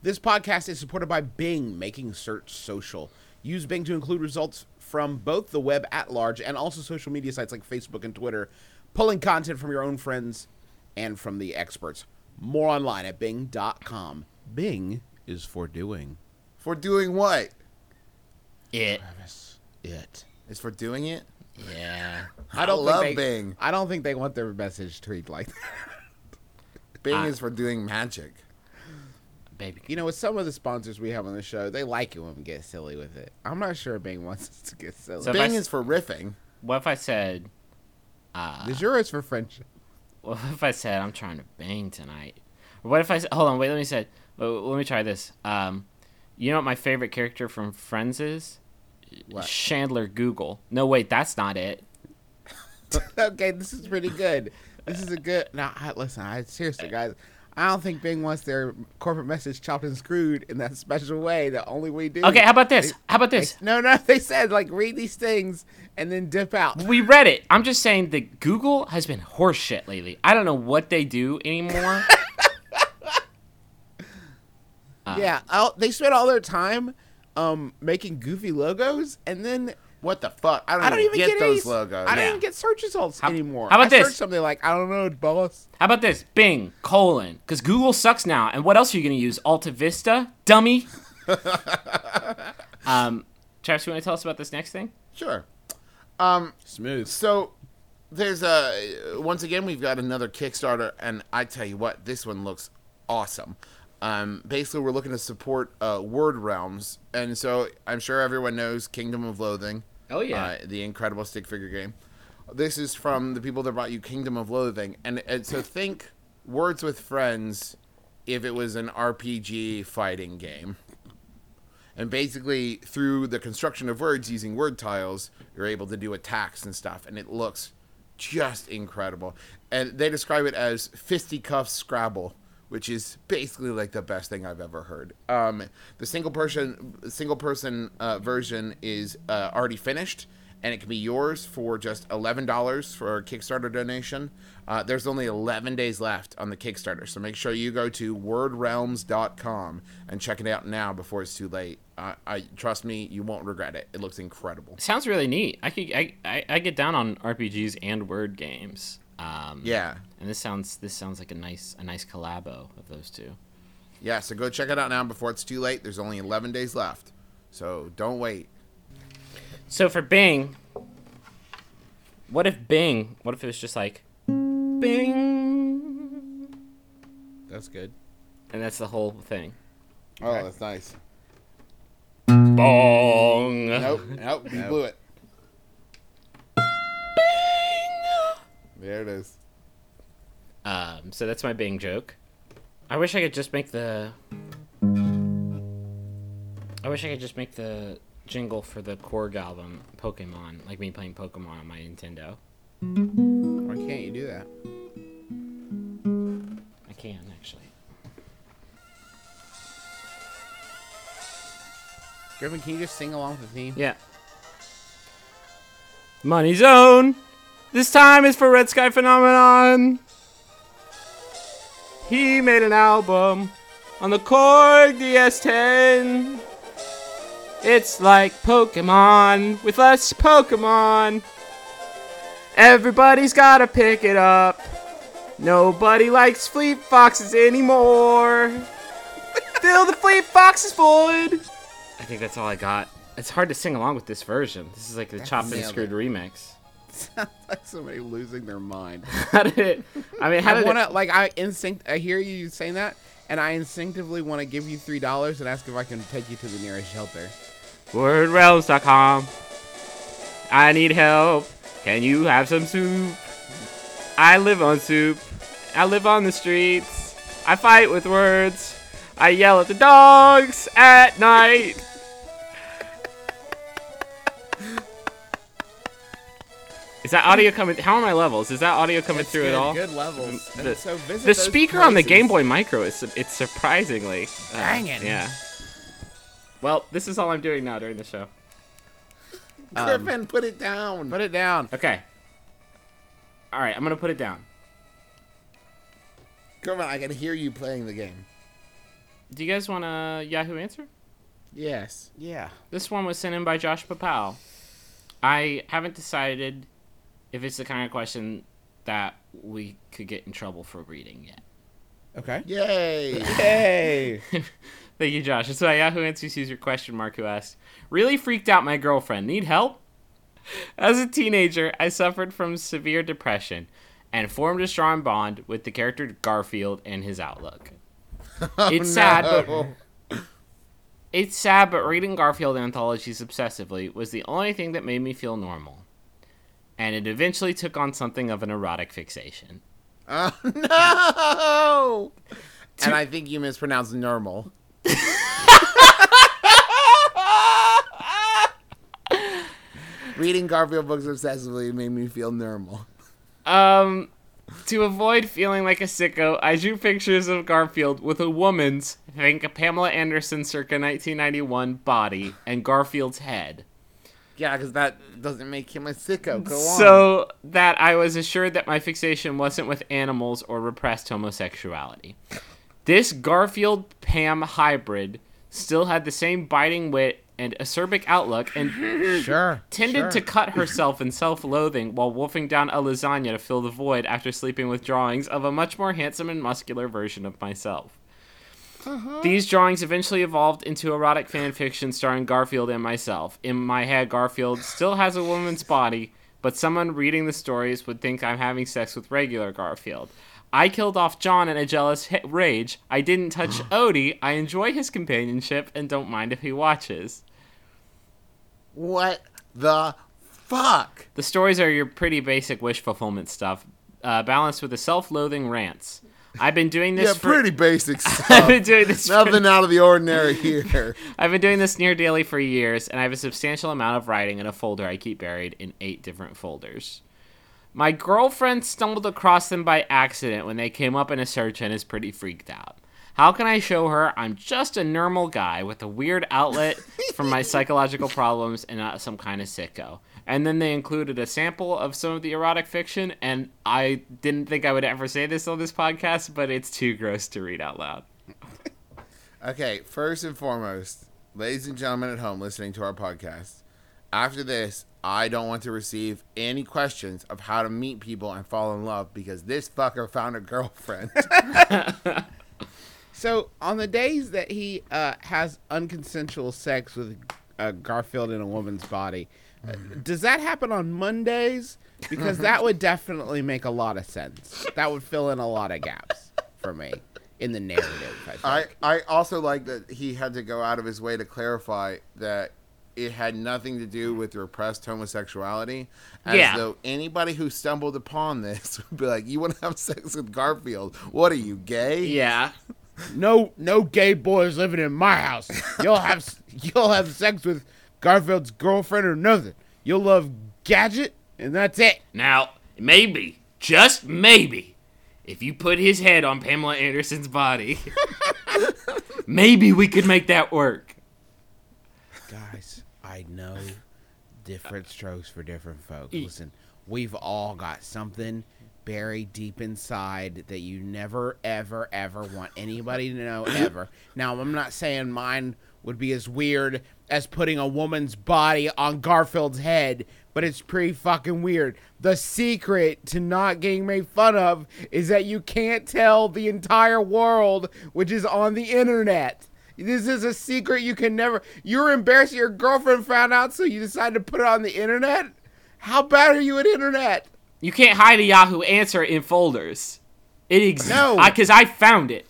This podcast is supported by Bing, making search social. Use Bing to include results from both the web at large and also social media sites like Facebook and Twitter, pulling content from your own friends and from the experts. More online at bing.com. Bing is for doing. For doing what? It. It. It's for doing it? Yeah. I don't love think they, Bing. I don't think they want their message to read like that. Bing I- is for doing magic. Baby. You know, with some of the sponsors we have on the show, they like it when we get silly with it. I'm not sure Bing wants us to get silly. So- Bing I s- is for riffing. What if I said? the zero is for friendship. What if I said I'm trying to bang tonight? Or what if I said? Hold on, wait. Let me say. Let me try this. Um, you know what my favorite character from Friends is? What? Chandler Google. No, wait, that's not it. okay, this is pretty good. This is a good. Now, I, listen, I seriously, guys, I don't think Bing wants their corporate message chopped and screwed in that special way that only way we do. Okay, how about this? How about this? No, no, they said like read these things and then dip out. We read it. I'm just saying that Google has been horseshit lately. I don't know what they do anymore. yeah, I'll, they spend all their time um making goofy logos and then. What the fuck? I don't, I don't even get, get, those any, logos. I don't Yeah. even get search results How- anymore. how about I this? Search something like I don't know, boss. How about this? Bing, colon. Because Google sucks now. And what else are you going to use? Alta Vista? Dummy? um, Travis, you want to tell us about this next thing? Sure. Um, Smooth. So there's a once again we've got another Kickstarter, and I tell you what, this one looks awesome. Um, basically, we're looking to support uh, Word Realms, and so I'm sure everyone knows Kingdom of Loathing. Oh, yeah. uh, the incredible stick figure game. This is from the people that brought you Kingdom of Loathing, and, and so think Words with Friends if it was an RPG fighting game. And basically, through the construction of words using word tiles, you're able to do attacks and stuff, and it looks just incredible. And they describe it as fisticuffs Scrabble, which is basically like the best thing I've ever heard. Um, the single person single person uh, version is uh, already finished, and it can be yours for just eleven dollars for a Kickstarter donation. Uh, there's only 11 days left on the Kickstarter, so make sure you go to wordrealms.com and check it out now before it's too late. I trust me, you won't regret it. It looks incredible. Sounds really neat. I could I, I, I get down on RPGs and word games. Um, Yeah. and this sounds this sounds like a nice a nice collabo of those two. Yeah, so go check it out now before it's too late. There's only 11 days left. So don't wait. So for Bing, what if Bing? What if it was just like Bing, That's good. and that's the whole thing? Oh, that's nice. Bong. Nope, nope, you Nope. blew it. There it is. Um, so that's my Bing joke. I wish I could just make the. I wish I could just make the jingle for the Korg album, Pokemon, like me playing Pokemon on my Nintendo. Why can't you do that? I can actually. Griffin, can you just sing along with the theme? Yeah. Money Zone. This time is for Red Sky Phenomenon. He made an album on the Korg DS10. It's like Pokemon with less Pokemon. Everybody's gotta pick it up. Nobody likes Fleet Foxes anymore. Fill the Fleet Foxes void. I think that's all I got. It's hard to sing along with this version. This is like the chopped and nailed screwed it. remix. Sounds like somebody losing their mind. How did it? I mean, how I did want it? to like I instinct. I hear you saying that, and I instinctively want to give you three dollars and ask if I can take you to the nearest shelter. WordRealms.com. I need help. Can you have some soup? I live on soup. I live on the streets. I fight with words. I yell at the dogs at night. Is that audio coming? How are my levels? Is that audio coming through good, at all? Good levels. The- so visit The those speaker on the. Game Boy Micro is it's surprisingly uh, Banging. Yeah. Well, this is all I'm doing now during the show. Griffin, put it down. Put it down. Okay. All right, I'm gonna put it down. Griffin, I can hear you playing the game. Do you guys want a Yahoo answer? Yes. Yeah. This one was sent in by Josh Papal. I haven't decided if it's the kind of question that we could get in trouble for reading yet. Okay. Yay. Yay! Thank you, Josh. It's my Yahoo Answers user question mark who asked, Really freaked out my girlfriend. Need help? As a teenager, I suffered from severe depression and formed a strong bond with the character Garfield and his outlook. Oh, it's sad, but it's sad, but reading Garfield anthologies obsessively was the only thing that made me feel normal. And it eventually took on something of an erotic fixation. Oh, no. And I think you mispronounced normal. Reading Garfield books obsessively made me feel normal. Um, to avoid feeling like a sicko, I drew pictures of Garfield with a woman's, I think Pamela Anderson circa 1991 body and Garfield's head. Yeah, because that doesn't make him a sicko. Go on. So that I was assured that my fixation wasn't with animals or repressed homosexuality. This Garfield Pam hybrid still had the same biting wit and acerbic outlook and Sure. tended sure. to cut herself in self-loathing while wolfing down a lasagna to fill the void after sleeping with drawings of a much more handsome and muscular version of myself. These drawings eventually evolved into erotic fan fiction starring Garfield and myself. In my head, Garfield still has a woman's body, but someone reading the stories would think I'm having sex with regular Garfield. I killed off Jon in a jealous rage. I didn't touch Odie. I enjoy his companionship and don't mind if he watches. What the fuck? The stories are your pretty basic wish fulfillment stuff, uh, balanced with the self-loathing rants. I've been doing this Yeah, for. pretty basic I've stuff. been doing this. For, Nothing out of the ordinary here. I've been doing this near daily for years, and I have a substantial amount of writing in a folder I keep buried in eight different folders. My girlfriend stumbled across them by accident when they came up in a search and is pretty freaked out. How can I show her I'm just a normal guy with a weird outlet for my psychological problems and not some kind of sicko? And then they included a sample of some of the erotic fiction, and I didn't think I would ever say this on this podcast, but it's too gross to read out loud. Okay, first and foremost, ladies and gentlemen at home listening to our podcast, after this, I don't want to receive any questions of how to meet people and fall in love because this fucker found a girlfriend. So on the days that he uh, has unconsensual sex with uh, Garfield in a woman's body, uh, does that happen on Mondays? Because that would definitely make a lot of sense. That would fill in a lot of gaps for me in the narrative. I I. I also like that he had to go out of his way to clarify that it had nothing to do with repressed homosexuality. As Yeah. though anybody who stumbled upon this would be like, You want to have sex with Garfield? What are you, gay? Yeah. no, no gay boys living in my house. You'll have you'll have sex with Garfield's girlfriend or nothing. You'll love Gadget, and that's it. Now, maybe, just maybe, if you put his head on Pamela Anderson's body, maybe we could make that work. Guys, I know different uh, strokes for different folks. Listen, we've all got something buried deep inside that you never, ever, ever want anybody to know ever. Now, I'm not saying mine would be as weird as putting a woman's body on Garfield's head, but it's pretty fucking weird. The secret to not getting made fun of is that you can't tell the entire world, which is on the internet. This is a secret you can never. You're embarrassed your girlfriend found out, so you decided to put it on the internet. How bad are you at internet? You can't hide a Yahoo answer in folders. It exists. No. Because I, found it.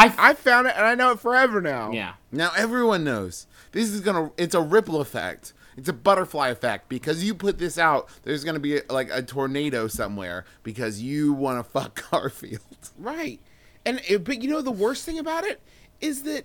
I, f- I found it and I know it forever now. yeah. Now everyone knows this is gonna. It's a ripple effect. It's a butterfly effect because you put this out. There's gonna be like a tornado somewhere because you want to fuck Garfield. Right. And it, but you know the worst thing about it is that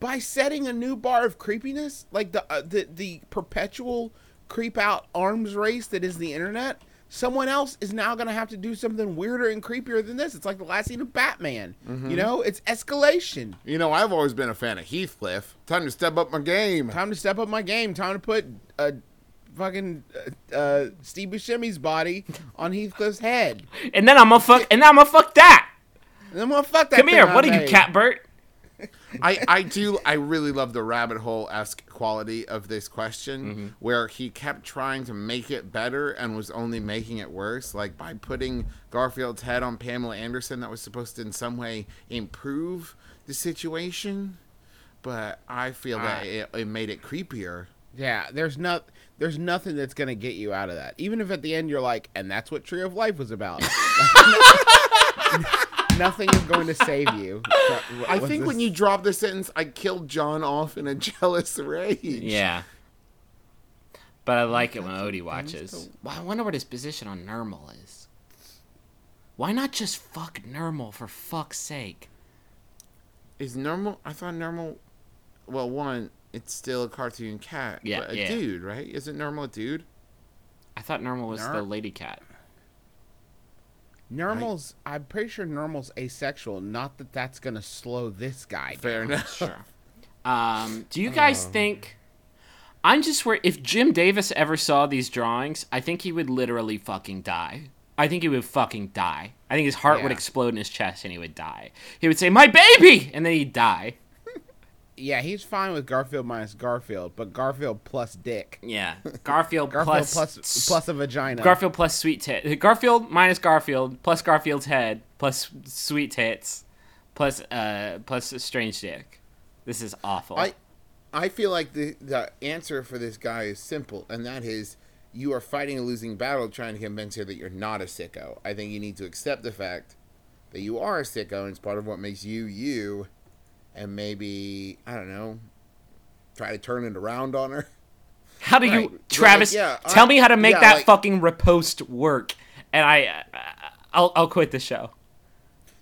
by setting a new bar of creepiness, like the uh, the the perpetual creep out arms race that is the internet, someone else is now going to have to do something weirder and creepier than this. It's like the last scene of Batman. You know, it's escalation. You know, I've always been a fan of Heathcliff. Time to step up my game. Time to step up my game. Time to put a fucking uh, uh, Steve Buscemi's body on Heathcliff's head. And then I'm gonna fuck. And then I'm gonna fuck that. And then we'll fuck that. Come thing here. I What are you. Catbert? I, I do I really love the rabbit hole esque quality of this question mm-hmm. where he kept trying to make it better and was only making it worse. Like by putting Garfield's head on Pamela Anderson that was supposed to in some way improve the situation. But I feel that it, it made it creepier. Yeah, there's not there's nothing that's gonna get you out of that. Even if at the end you're like, and that's what Tree of Life was about. nothing is going to save you. I think when you drop the sentence, I killed Jon off in a jealous rage. Yeah. But I like it when Odie watches. Well, I wonder what his position on Nermal is. Why not just fuck Nermal for fuck's sake? Is normal? I thought normal. Well, one, it's still a cartoon cat. Yeah, but a yeah. dude, right? Isn't normal a dude? I thought Nermal was the lady cat. Normal's, I'm pretty sure Normal's asexual. Not that that's gonna slow this guy. Fair down. enough. Sure. Um, do you guys think? I'm just where If Jim Davis ever saw these drawings, I think he would literally fucking die. I think he would fucking die. I think his heart would explode in his chest and he would die. He would say, "My baby," and then he'd die. Yeah, he's fine with Garfield minus Garfield, but Garfield plus dick. Yeah, Garfield, Garfield plus plus plus a vagina. Garfield plus sweet tit. Garfield minus Garfield plus Garfield's head plus sweet tits plus uh plus strange dick. This is awful. I, I feel like the the answer for this guy is simple, and that is you are fighting a losing battle trying to convince her that you're not a sicko. I think you need to accept the fact that you are a sicko, and it's part of what makes you you, and maybe I don't know, try to turn it around on her. how do right. you, Like, Travis? yeah, I- tell me how to make yeah, that like- fucking repost work, and I, uh, I'll I'll quit the show.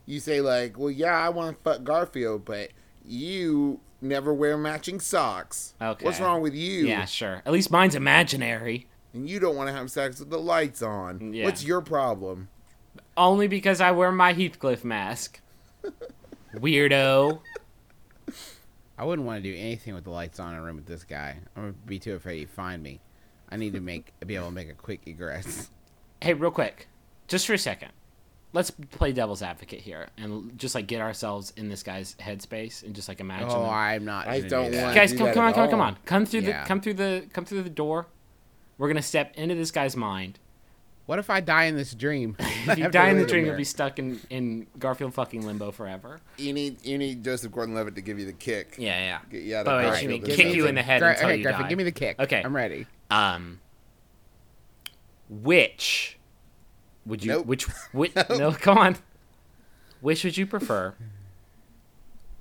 You say like, well, yeah, I want to fuck Garfield, but you never wear matching socks. Okay. What's wrong with you? Yeah, sure. At least mine's imaginary. and you don't want to have sex with the lights on. Yeah. What's your problem? Only because I wear my Heathcliff mask. Weirdo. I wouldn't want to do anything with the lights on in a room with this guy. I'm gonna be too afraid he'd find me. I need to make be able to make a quick egress. Hey, real quick, just for a second, let's play devil's advocate here and just like get ourselves in this guy's headspace and just like imagine. Oh, him. I'm not. I don't do that. want- guys, do come, that come on, at come on, come on, come through Yeah. the come through the come through the door. We're gonna step into this guy's mind. What if I die in this dream? If you die in the dream, you'll be stuck in in Garfield fucking limbo forever. You need you need Joseph Gordon-Levitt to give you the kick. Yeah, yeah. Get you out Oh, of yeah, Garfield she mean kick stuff. you in the head Gra- until okay, you Griffin, die. give me the kick. Okay. I'm ready. Um, which would you? Nope. Which? Which? No, come on. Which would you prefer?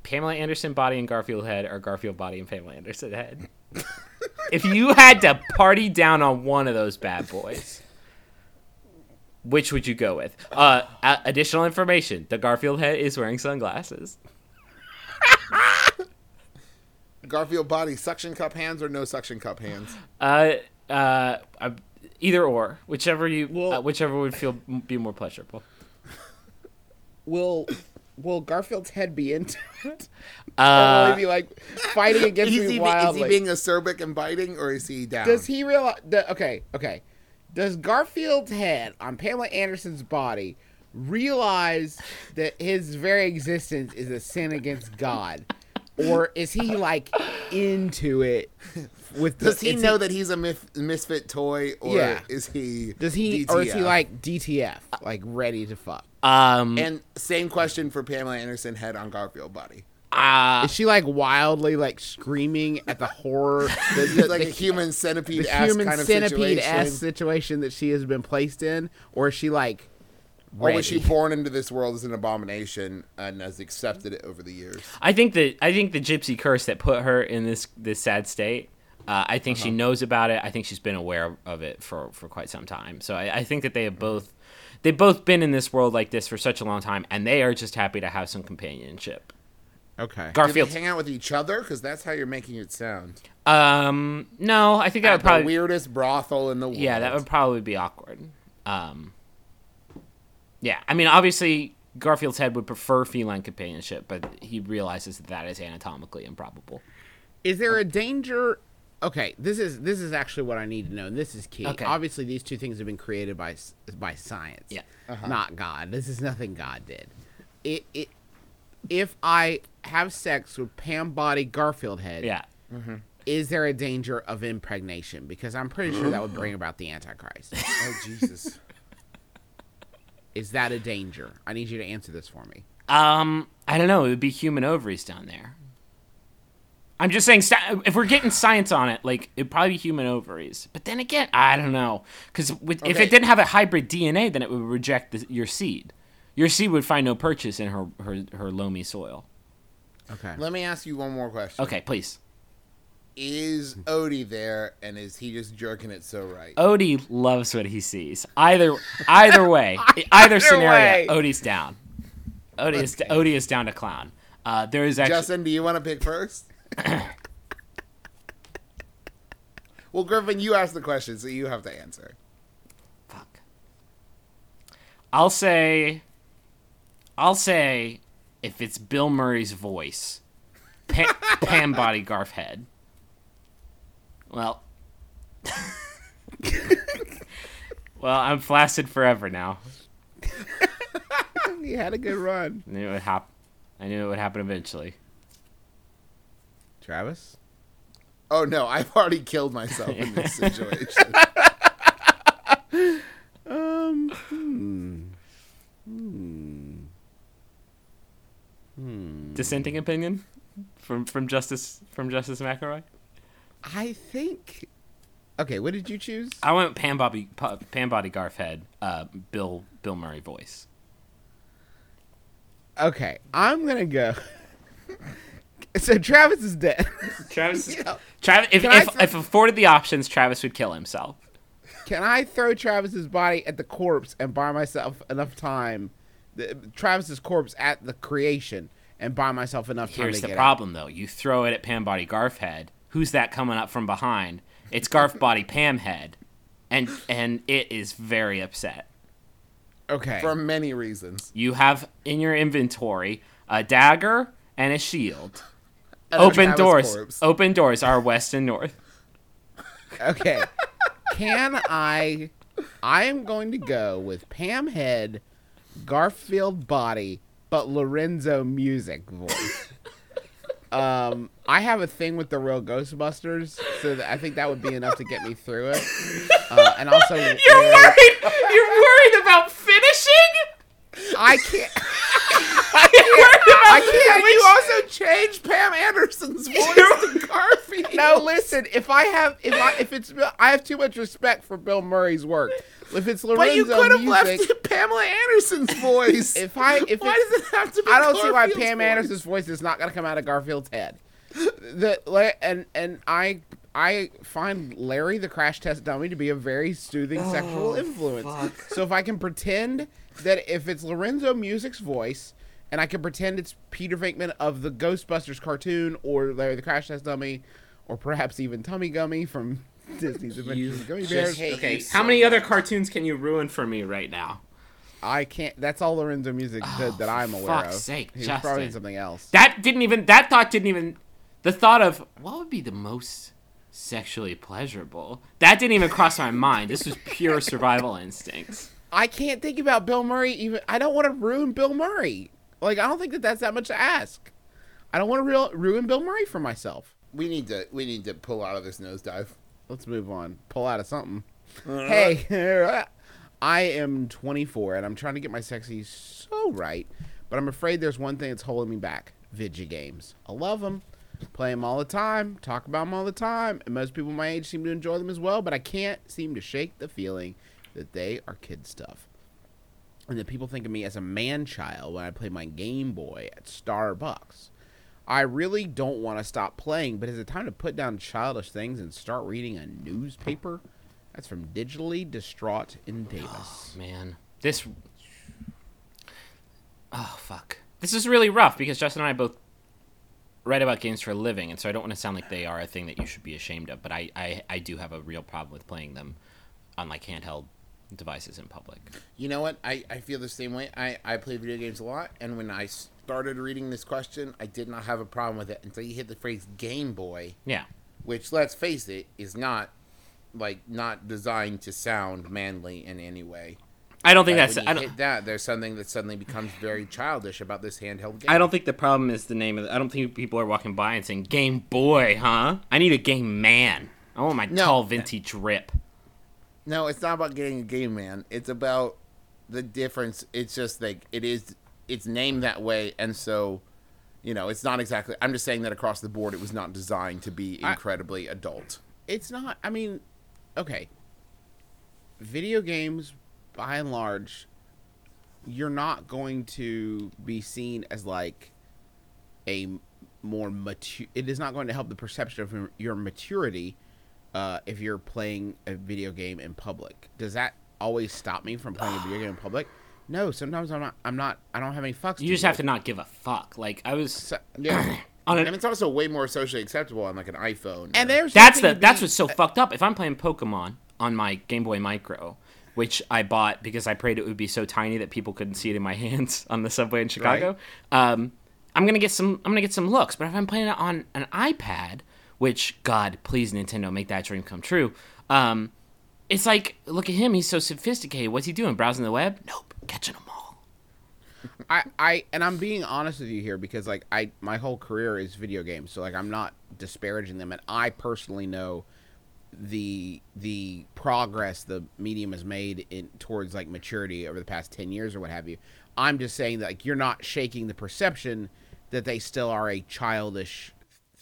Pamela Anderson body and Garfield head, or Garfield body and Pamela Anderson head? if you had to party down on one of those bad boys, which would you go with? Uh, a- additional information: the Garfield head is wearing sunglasses. Garfield body suction cup hands or no suction cup hands? Uh, uh, uh, either or, whichever you, Well- uh, whichever would feel be more pleasurable. Will Will Garfield's head be into it? or will Uh, he be like fighting against Is me he, be- is he being acerbic and biting, or is he down? Does he realize? The, okay, okay. Does Garfield's head on Pamela Anderson's body realize that his very existence is a sin against God, or is he like into it? With the, Does he it's- know that he's a myth, misfit toy, or Yeah. is he? Does he, or is he like DTF, like ready to fuck? um, And same question for Pamela Anderson head on Garfield body. Uh, Is she like wildly like screaming at the horror, the, It's the, like the- a human centipede the ass human kind of centipede ass situation. situation that she has been placed in, or is she like? Or was she born into this world as an abomination and has accepted it over the years? I think that I think the gypsy curse that put her in this this sad state. Uh, I think she knows about it. I think she's been aware of it for, for quite some time. So I, I think that they have both they've both been in this world like this for such a long time, and they are just happy to have some companionship. Okay. Do they Garfield. hang out with each other? Because that's how you're making it sound. Um, no, I think that At would probably the weirdest brothel in the world. yeah, that would probably be awkward. Um, yeah, I mean, obviously Garfield's head would prefer feline companionship, but he realizes that that is anatomically improbable. Is there a danger? Okay, this is this is actually what I need to know, and this is key. Okay. Obviously, these two things have been created by by science. Yeah. Not God. This is nothing God did. It it. If I have sex with Pam Body Garfield head, Yeah. is there a danger of impregnation? Because I'm pretty sure that would bring about the Antichrist. Oh Jesus! is that a danger? I need you to answer this for me. Um, I don't know. It would be human ovaries down there. I'm just saying, if we're getting science on it, like it'd probably be human ovaries. But then again, I don't know, because if it didn't have a hybrid DNA, then it would reject the, your seed. Your seed would find no purchase in her her, her loamy soil. Okay. Let me ask you one more question. Okay, please. Is Odie there, and is he just jerking it so right? Odie loves what he sees. Either either way, either scenario, way. Odie's down. Odie is Odie is down to clown. Uh, there is actually Justin, do you want to pick first? well, Griffin, you asked the question, so you have to answer. Fuck. I'll say. I'll say, if it's Bill Murray's voice, pa- Pam Body Garf Head. Well. well, I'm flaccid forever now. he had a good run. I knew it would happen. I knew it would happen eventually. Travis. Oh no, I've already killed myself in this situation. Um. Hmm. Hmm. Dissenting opinion from from Justice from Justice McElroy. I think. Okay, what did you choose? I went Pam Bobby Pa- Pam Body Garf Head. Uh, Bill Bill Murray voice. Okay, I'm gonna go. so Travis is dead. Travis. Travis. If, Can I if, throw- if afforded the options, Travis would kill himself. Can I throw Travis's body at the corpse and buy myself enough time? The, Travis's corpse at the creation and buy myself enough time Here's to the get problem, though. You throw it at Pam Body Garf Head. Who's that coming up from behind? It's Garf Body Pam Head. and and it is very upset. Okay. for many reasons. You have in your inventory a dagger and a shield. And Open Travis doors. corpse. Open doors are west and north. Okay. Can I? I am going to go with Pam Head, Garfield body, but Lorenzo Music voice. Um, I have a thing with the real Ghostbusters, so that I think that would be enough to get me through it. Uh, and also, You're worried. You're worried about finishing. I can't. Worried about I can't. You also changed Pam Anderson's voice to Garfield. No, listen. If I have, if I, if it's, I have too much respect for Bill Murray's work. If it's Lorenzo but you could have music, left Pamela Anderson's voice. If I, if why it- does it have to be? I don't see why Pam voice? Anderson's voice is not going to come out of Garfield's head. The and and I I find Larry the crash test dummy to be a very soothing Oh, sexual influence. So if I can pretend that if it's Lorenzo Music's voice and I can pretend it's Peter Venkman of the Ghostbusters cartoon or Larry the crash test dummy or perhaps even Tummi Gummi from Disney's Adventures of Gummi Bears. Okay, you how so many other cartoons can you ruin for me right now? I can't. That's all Lorenzo Music did oh, that I'm aware fuck's of. sake, He's probably something else. That didn't even. That thought didn't even. The thought of what would be the most sexually pleasurable. That didn't even cross my mind. This was pure survival instincts. I can't think about Bill Murray. Even I don't want to ruin Bill Murray. Like I don't think that that's that much to ask. I don't want to real, ruin Bill Murray for myself. We need to. We need to pull out of this nosedive. Let's move on. Pull out of something. Uh-huh. Hey, I am 24 and I'm trying to get my sexy so right, but I'm afraid there's one thing that's holding me back: video games. I love them, play them all the time, talk about them all the time, and most people my age seem to enjoy them as well. But I can't seem to shake the feeling that they are kid stuff. And that people think of me as a man child when I play my Game Boy at Starbucks. I really don't want to stop playing, but is it time to put down childish things and start reading a newspaper? That's from Digitally Distraught in oh, Davis. Man, this. Oh fuck. This is really rough because Justin and I both write about games for a living, and so I don't want to sound like they are a thing that you should be ashamed of. But I, I, I do have a real problem with playing them on like handheld devices in public. You know what? I, I feel the same way. I, I play video games a lot, and when I started reading this question, I did not have a problem with it until you hit the phrase Game Boy, Yeah. which, let's face it, is not like not designed to sound manly in any way. I don't think Like, that's. when you I don't. hit that, there's something that suddenly becomes very childish about this handheld game. I don't think the problem is the name of. The, I don't think people are walking by and saying Game Boy, huh? I need a Game Man. I want my No. tall vintage rip. No, it's not about getting a game, man. It's about the difference. It's just like it is. It's named that way, and so you know, it's not exactly. I'm just saying that across the board, it was not designed to be I- incredibly adult. It's not, I mean, okay. Video games, by and large, you're not going to be seen as like a more mature. It is not going to help the perception of your maturity uh, if you're playing a video game in public. Does that always stop me from playing a video game in public? No, sometimes I'm not. I'm not. I don't have any fucks. You just have to not give a fuck. Like I was So, yeah, on And it's also way more socially acceptable on like an iPhone. and or- there's That's the to that's what's so fucked up. If I'm playing Pokemon on my Game Boy Micro, which I bought because I prayed it would be so tiny that people couldn't see it in my hands on the subway in Chicago, um, I'm gonna get some I'm gonna get some looks. But if I'm playing it on an iPad, which God please Nintendo make that dream come true, um, it's like look at him, he's so sophisticated. What's he doing? Browsing the web? Nope, catching them all. I, I and I'm being honest with you here because like I my whole career is video games, so like I'm not disparaging them, and I personally know the the progress the medium has made in towards like maturity over the past ten years or what have you. I'm just saying that like you're not shaking the perception that they still are a childish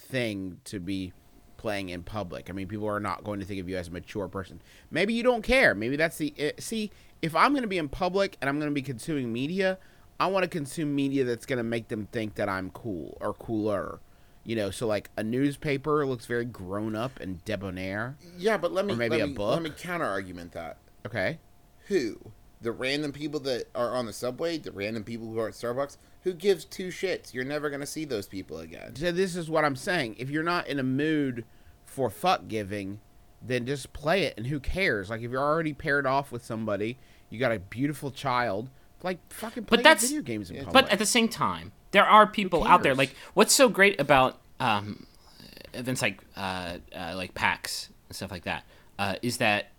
thing to be playing in public. I mean, people are not going to think of you as a mature person. Maybe you don't care. Maybe that's the eh, see. If I'm going to be in public and I'm going to be consuming media, I want to consume media that's going to make them think that I'm cool or cooler. You know, so like a newspaper looks very grown up and debonair. yeah, but let me or maybe let a book. Let me counter argument that. Okay. Who? The random people that are on the subway, the random people who are at Starbucks. Who gives two shits? You're never gonna see those people again. So this is what I'm saying. If you're not in a mood for fuck giving, then just play it and who cares? Like if you're already paired off with somebody, you got a beautiful child, like fucking play But that's- video games in public. But at the same time, there are people out there. Like, what's so great about um, events like uh, uh, like PAX and stuff like that uh, is that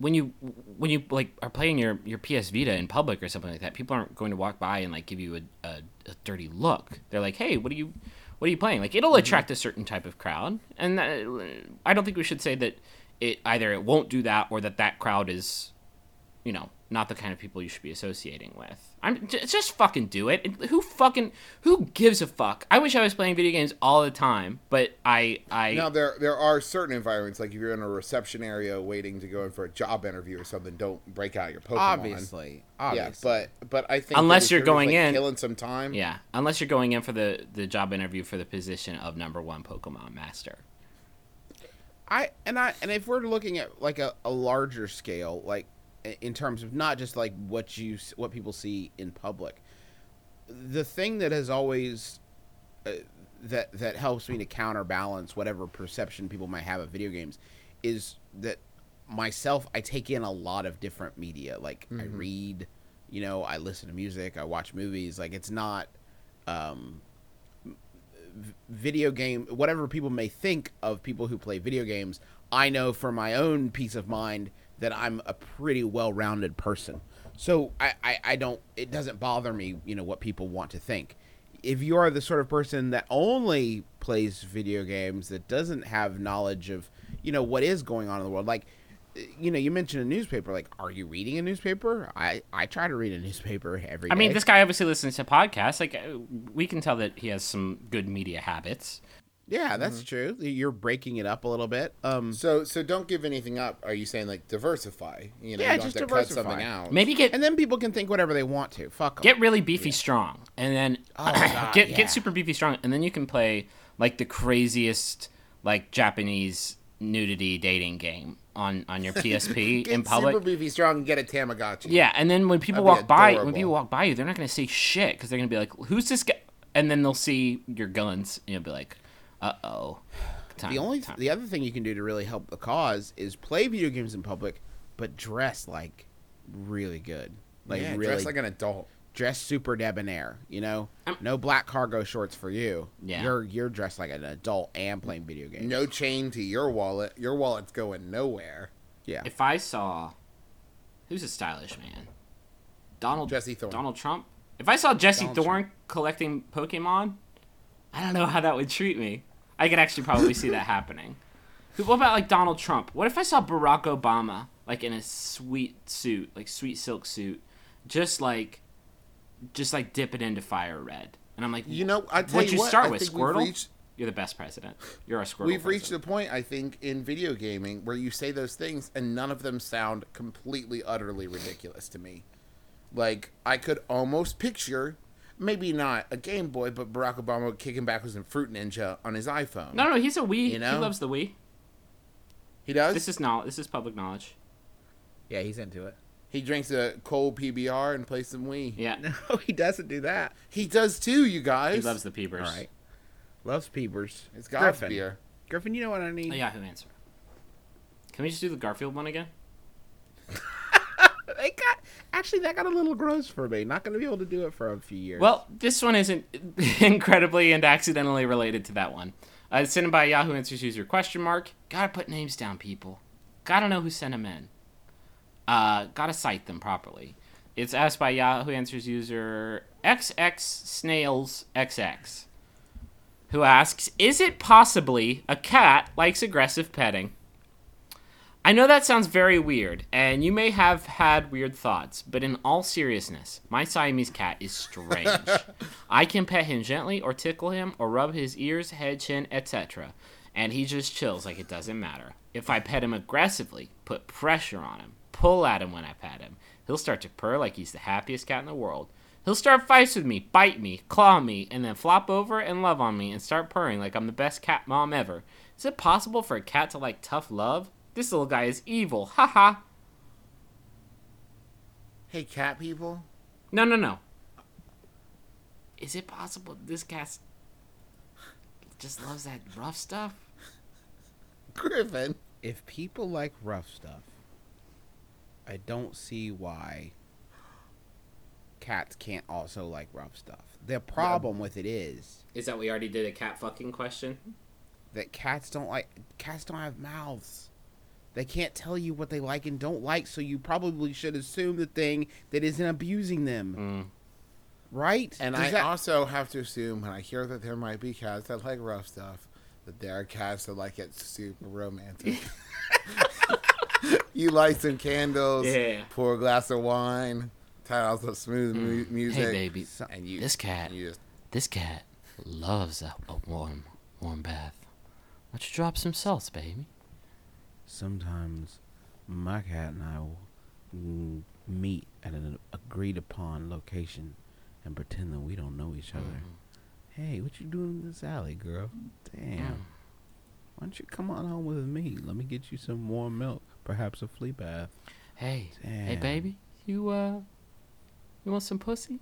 when you when you like are playing your your PS Vita in public or something like that, people aren't going to walk by and like give you a, a, a dirty look. They're like, "Hey, what are you what are you playing?" Like, it'll mm-hmm. attract a certain type of crowd, and that, I don't think we should say that it either it won't do that or that that crowd is you know, not the kind of people you should be associating with. I'm j- just fucking do it. Who fucking who gives a fuck? I wish I was playing video games all the time, but I I Now there there are certain environments like if you're in a reception area waiting to go in for a job interview or something, don't break out your Pokemon. obviously, Yeah, obviously. but but I think Unless you're just, going like, in- killing some time. yeah, unless you're going in for the the job interview for the position of number 1 Pokemon master. I and I and if we're looking at like a, a larger scale, like i- in terms of not just like what you what people see in public, the thing that has always uh, that that helps me to counterbalance whatever perception people might have of video games is that myself I take in a lot of different media. Like I read, you know, I listen to music, I watch movies. Like it's not um video game whatever people may think of people who play video games i know for my own peace of mind that i'm a pretty well-rounded person so I, I i don't it doesn't bother me you know what people want to think if you are the sort of person that only plays video games that doesn't have knowledge of you know what is going on in the world like you know you mentioned a newspaper like are you reading a newspaper i i try to read a newspaper every. I mean, this guy obviously listens to podcasts. Like uh, we can tell that he has some good media habits. Yeah that's true you're breaking it up a little bit um So so don't give anything up. Are you saying like diversify? You know, Yeah, you don't just have to cut diversify. something out. Maybe get and then people can think whatever they want to. Fuck 'em. get really beefy strong and then Oh, God, get yeah. get super beefy strong and then you can play like the craziest like Japanese nudity dating game on on your PSP Get in public. super beefy strong and get a Tamagotchi. Yeah, and then when people That'd walk by, when people walk by you, they're not gonna say shit because they're gonna be like, "Who's this guy?" And then they'll see your guns, and you'll be like, "Uh oh." The only the other thing you can do to really help the cause is play video games in public, but dress like really good, like yeah, really dress like an adult. dress super debonair. You know, no black cargo shorts for you. Yeah. you're you're dressed like an adult and playing video games. No chain to your wallet. Your wallet's going nowhere. yeah, If I saw, who's a stylish man? Donald Jesse Thorn. Donald Trump. If I saw Jesse Donald Thorn collecting Pokemon, I don't know how that would treat me. I could actually probably see that happening. What about like Donald Trump? What if I saw Barack Obama like in a sweet suit, like sweet silk suit, just like, just like dipping into fire red? And I'm like, You know, I tell what'd you you what, start I with? Squirtle. reached- You're the best president. You're a Squirtle. We've reached president. a point, I think, in video gaming where you say those things and none of them sound completely, utterly ridiculous to me. Like, I could almost picture, maybe not a Game Boy, but Barack Obama kicking back with some Fruit Ninja on his iPhone. No, no, he's a Wii. You know? He loves the Wii. He does? This is knowledge. This is public knowledge. yeah, he's into it. he drinks a cold PBR and plays some Wii. Yeah, No, he doesn't do that. He does too, you guys. he loves the peepers. All right, loves Peepers. It's God's Griffin. beer. Griffin, you know what I need? A Yahoo answer. Can we just do the Garfield one again? They got actually that got a little gross for me. Not going to be able to do it for a few years. Well, this one isn't incredibly and accidentally related to that one. Uh, sent in by Yahoo Answers user question mark. Gotta put names down, people. Gotta know who sent them in. Uh, gotta cite them properly. It's asked by Yahoo Answers user XX Snails XX, who asks, "Is it possibly a cat likes aggressive petting?" I know that sounds very weird, and you may have had weird thoughts, but in all seriousness, my Siamese cat is strange. I can pet him gently, or tickle him, or rub his ears, head, chin, etc., and he just chills like it doesn't matter. If I pet him aggressively, put pressure on him, pull at him when I pet him, he'll start to purr like he's the happiest cat in the world. He'll start fights with me, bite me, claw me, and then flop over and love on me and start purring like I'm the best cat mom ever. Is it possible for a cat to like tough love? This little guy is evil. Ha ha. Hey, cat people. No, no, no. Is it possible this cat just loves that rough stuff? Griffin. if people like rough stuff, I don't see why cats can't also like rough stuff. The problem with it is Is that we already did a cat fucking question? that cats don't like cats don't have mouths. They can't tell you what they like and don't like, so you probably should assume the thing that isn't abusing them. Mm. Right? And Does I that- also have to assume when I hear that there might be cats that like rough stuff, that there are cats that like it super romantic. you light some candles, Yeah. pour a glass of wine, turn on some smooth mu- mm. music. Hey, baby. And you, This cat. and you just This cat loves a, a warm, warm bath. Why don't you drop some salts, baby? Sometimes my cat and I will mm, meet at an agreed upon location and pretend that we don't know each other. Hey, what you doing in this alley, girl? Damn. Why don't you come on home with me? Let me get you some warm milk, perhaps a flea bath. Hey, hey, baby. You uh, you want some pussy?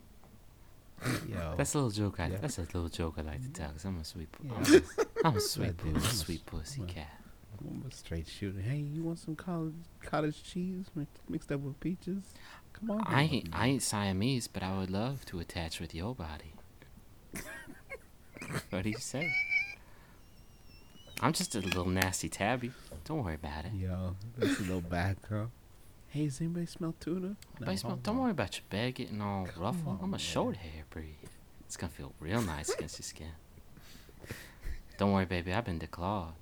Yo, That's a little joke. I, Yeah. That's a little joke I like to tell. Cause I'm a sweet, Yeah. I'm, a- I'm a sweet, I do. pu- I'm a sweet pussy cat. I'm a straight shooter. Hey, you want some cottage, cottage cheese mixed up with peaches? Come on. I ain't, I ain't Siamese, but I would love to attach with your body. what do you say? I'm just a little nasty tabby. Don't worry about it. Yo, that's a little bad, girl. Hey, does anybody smell tuna? But smell, don't worry about your bed getting all ruffled. on, I'm a short hair breed. It's gonna feel real nice against your skin. Don't worry, baby. I've been declawed.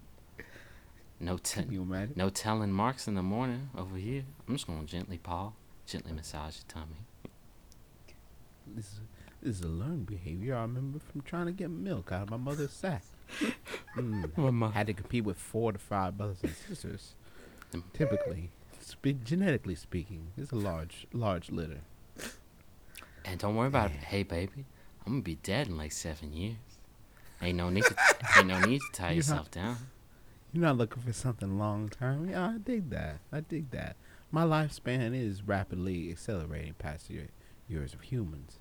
No, te- Can you imagine? no telling marks in the morning over here. I'm just gonna gently paw, gently massage your tummy. This is, this is a learned behavior I remember from trying to get milk out of my mother's sack. Mm. Had to compete with four to five brothers and sisters. Typically, spe- genetically speaking, it's a large, large litter. And don't worry about it. Hey, baby, I'm gonna be dead in like seven years. Ain't no need to, ain't no need to tie yourself down. You're not looking for something long term. Yeah, I dig that. I dig that. My lifespan is rapidly accelerating past your, yours of humans.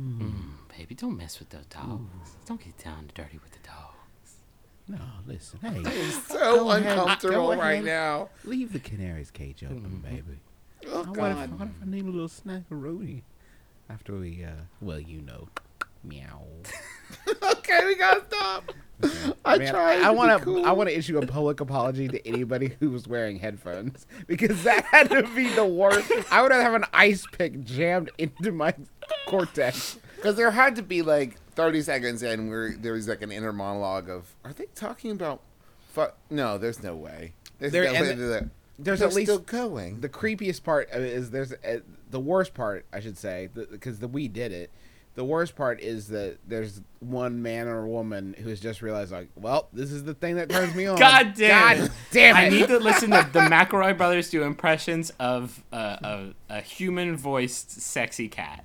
Mm, baby, don't mess with those dogs. Don't get down and dirty with the dogs. No, listen. Hey, so Go ahead, uncomfortable right now. leave the canary's cage open, baby. Oh I what, if, God. what if I need a little snackaroonie after we, uh, well, you know, meow. okay, we gotta stop. I Man, tried. I want to. I want to issue a public apology to anybody who was wearing headphones because that had to be the worst. I would have an ice pick jammed into my cortex. Because there had to be like 30 seconds in where there was like an inner monologue of, are they talking about? Fu-? No, there's no way. There's There- no way the- that There's they're at least still going. the creepiest part is there's uh, the worst part I should say because the, we did it. The worst part is that there's one man or woman who's just realized like, well, this is the thing that turns me on. God damn. God damn it! I need to listen to the McElroy brothers do impressions of uh, a, a human voiced sexy cat.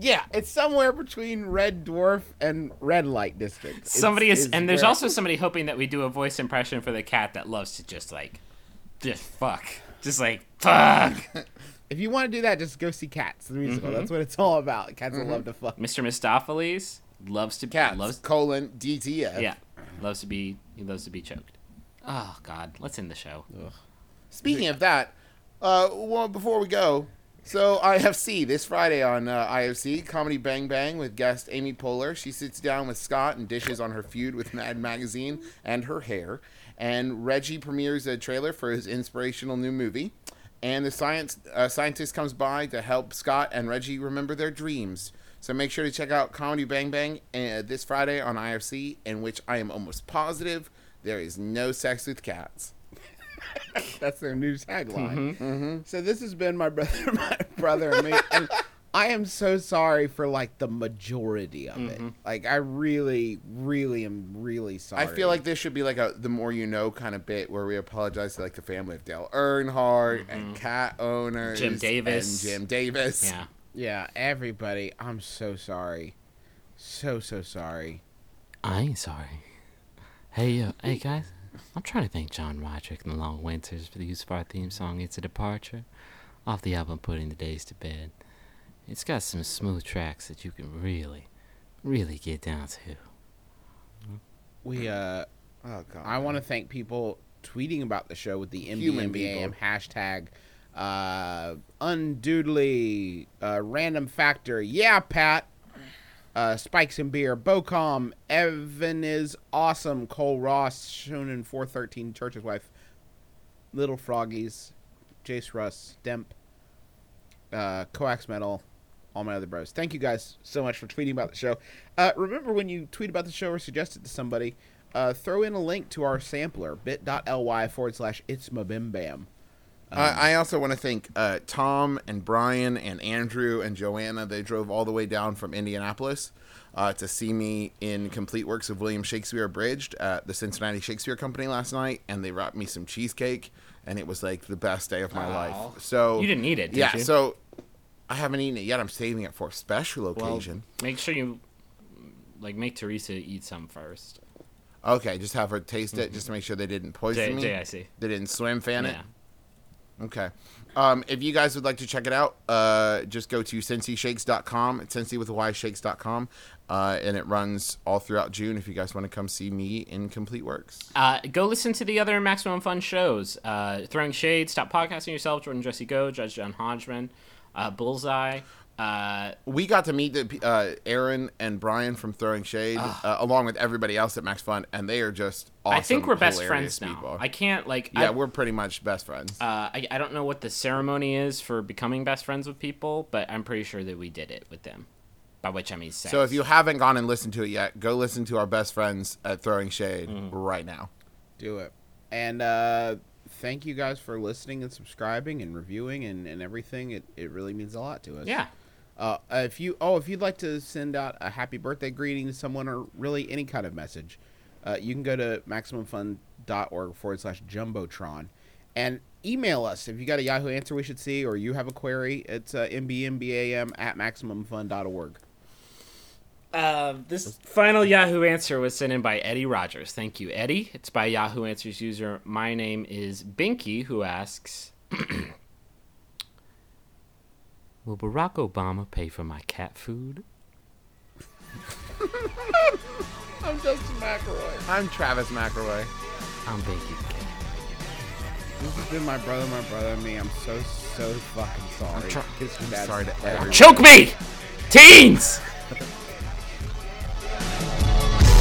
yeah, it's somewhere between Red Dwarf and Red Light District. It's- Somebody is, and there's also somebody hoping that we do a voice impression for the cat that loves to just like, just fuck, just like fuck. If you want to do that, just go see Cats the musical. That's what it's all about. Cats will love to fuck. Mr. Mistoffelees loves to Cats, loves colon, DTF. yeah loves to be he loves to be choked. Oh God, let's end the show. Speaking of that, uh, well, before we go, so IFC this Friday on uh, IFC Comedy Bang Bang with guest Amy Poehler. She sits down with Scott and dishes on her feud with Mad Magazine and her hair. And Reggie premieres a trailer for his inspirational new movie. And the science uh, scientist comes by to help Scott and Reggie remember their dreams. So make sure to check out Comedy Bang Bang uh, this Friday on IFC, in which I am almost positive there is no sex with cats. That's their new tagline. So this has been my brother, my brother, and me. And I am so sorry for like the majority of it. Like I really, really am really sorry. I feel like this should be like a the more you know kind of bit where we apologize to like the family of Dale Earnhardt and cat owners, Jim Davis. and Jim Davis. Yeah. yeah, everybody. I'm so sorry, so so sorry. I ain't sorry. Hey, uh, hey guys, I'm trying to thank John Roderick and the Long Winters for the use of our theme song "It's a Departure" off the album "Putting the Days to Bed." It's got some smooth tracks that you can really, really get down to. We uh, Oh god. I want to thank people tweeting about the show with the Human MBMBAM hashtag. Uh, undoodly, uh, random factor. Yeah, Pat. Uh, Spikes and Beer, Bocom, Evan is awesome, Cole Ross, Shonen 413, Church's Wife, Little Froggies, Jace Russ, Demp, uh, Coax Metal, all my other bros. Thank you guys so much for tweeting about the show. Uh, remember when you tweet about the show or suggest it to somebody, uh, throw in a link to our sampler, bit.ly forward slash it's my bim bam. I I also want to thank uh, Tom and Brian and Andrew and Joanna. They drove all the way down from Indianapolis uh, to see me in complete works of William Shakespeare Abridged at the Cincinnati Shakespeare Company last night, and they brought me some cheesecake, and it was like the best day of my Aw. life. So You didn't eat it, did yeah. you? So I haven't eaten it yet. I'm saving it for a special occasion. Well, make sure you like make Teresa eat some first. okay, just have her taste it, just to make sure they didn't poison J- me. JIC. They didn't swim fan it. Yeah. Okay. Um, if you guys would like to check it out, uh, just go to cincyshakes.com. It's cincy with a y shakes.com. Uh, and it runs all throughout June if you guys want to come see me in complete works. Uh, go listen to the other Maximum Fun shows. Uh, Throwing Shade, Stop Podcasting Yourself, Jordan Jesse Go, Judge John Hodgman, uh, Bullseye. Uh, We got to meet the, uh, Erin and Bryan from Throwing Shade, uh, along with everybody else at Max Fun, and they are just awesome. I think we're best hilarious friends now. people. I can't like. yeah, I, we're pretty much best friends. Uh, I, I don't know what the ceremony is for becoming best friends with people, but I'm pretty sure that we did it with them. By which I mean sex. so if you haven't gone and listened to it yet, go listen to our best friends at Throwing Shade Mm-hmm. right now. Do it. And uh, thank you guys for listening and subscribing and reviewing and, and everything. It, it really means a lot to us. yeah, Uh, if you oh if you'd like to send out a happy birthday greeting to someone or really any kind of message, uh, you can go to maximumfun.org forward slash jumbotron and email us if you got a Yahoo answer we should see or you have a query. It's uh, mbmbam at maximumfun.org. Uh, this final Yahoo answer was sent in by Eddie Rogers. Thank you, Eddie. It's by Yahoo Answers user. My name is Binky, who asks Will Barack Obama pay for my cat food? I'm Justin McElroy. I'm Travis McElroy. I'm Binky the cat. This has been my brother, my brother, and me. I'm so so fucking sorry. try- Kiss your I'm dad's sorry to dad. everyone. Choke me! Teens!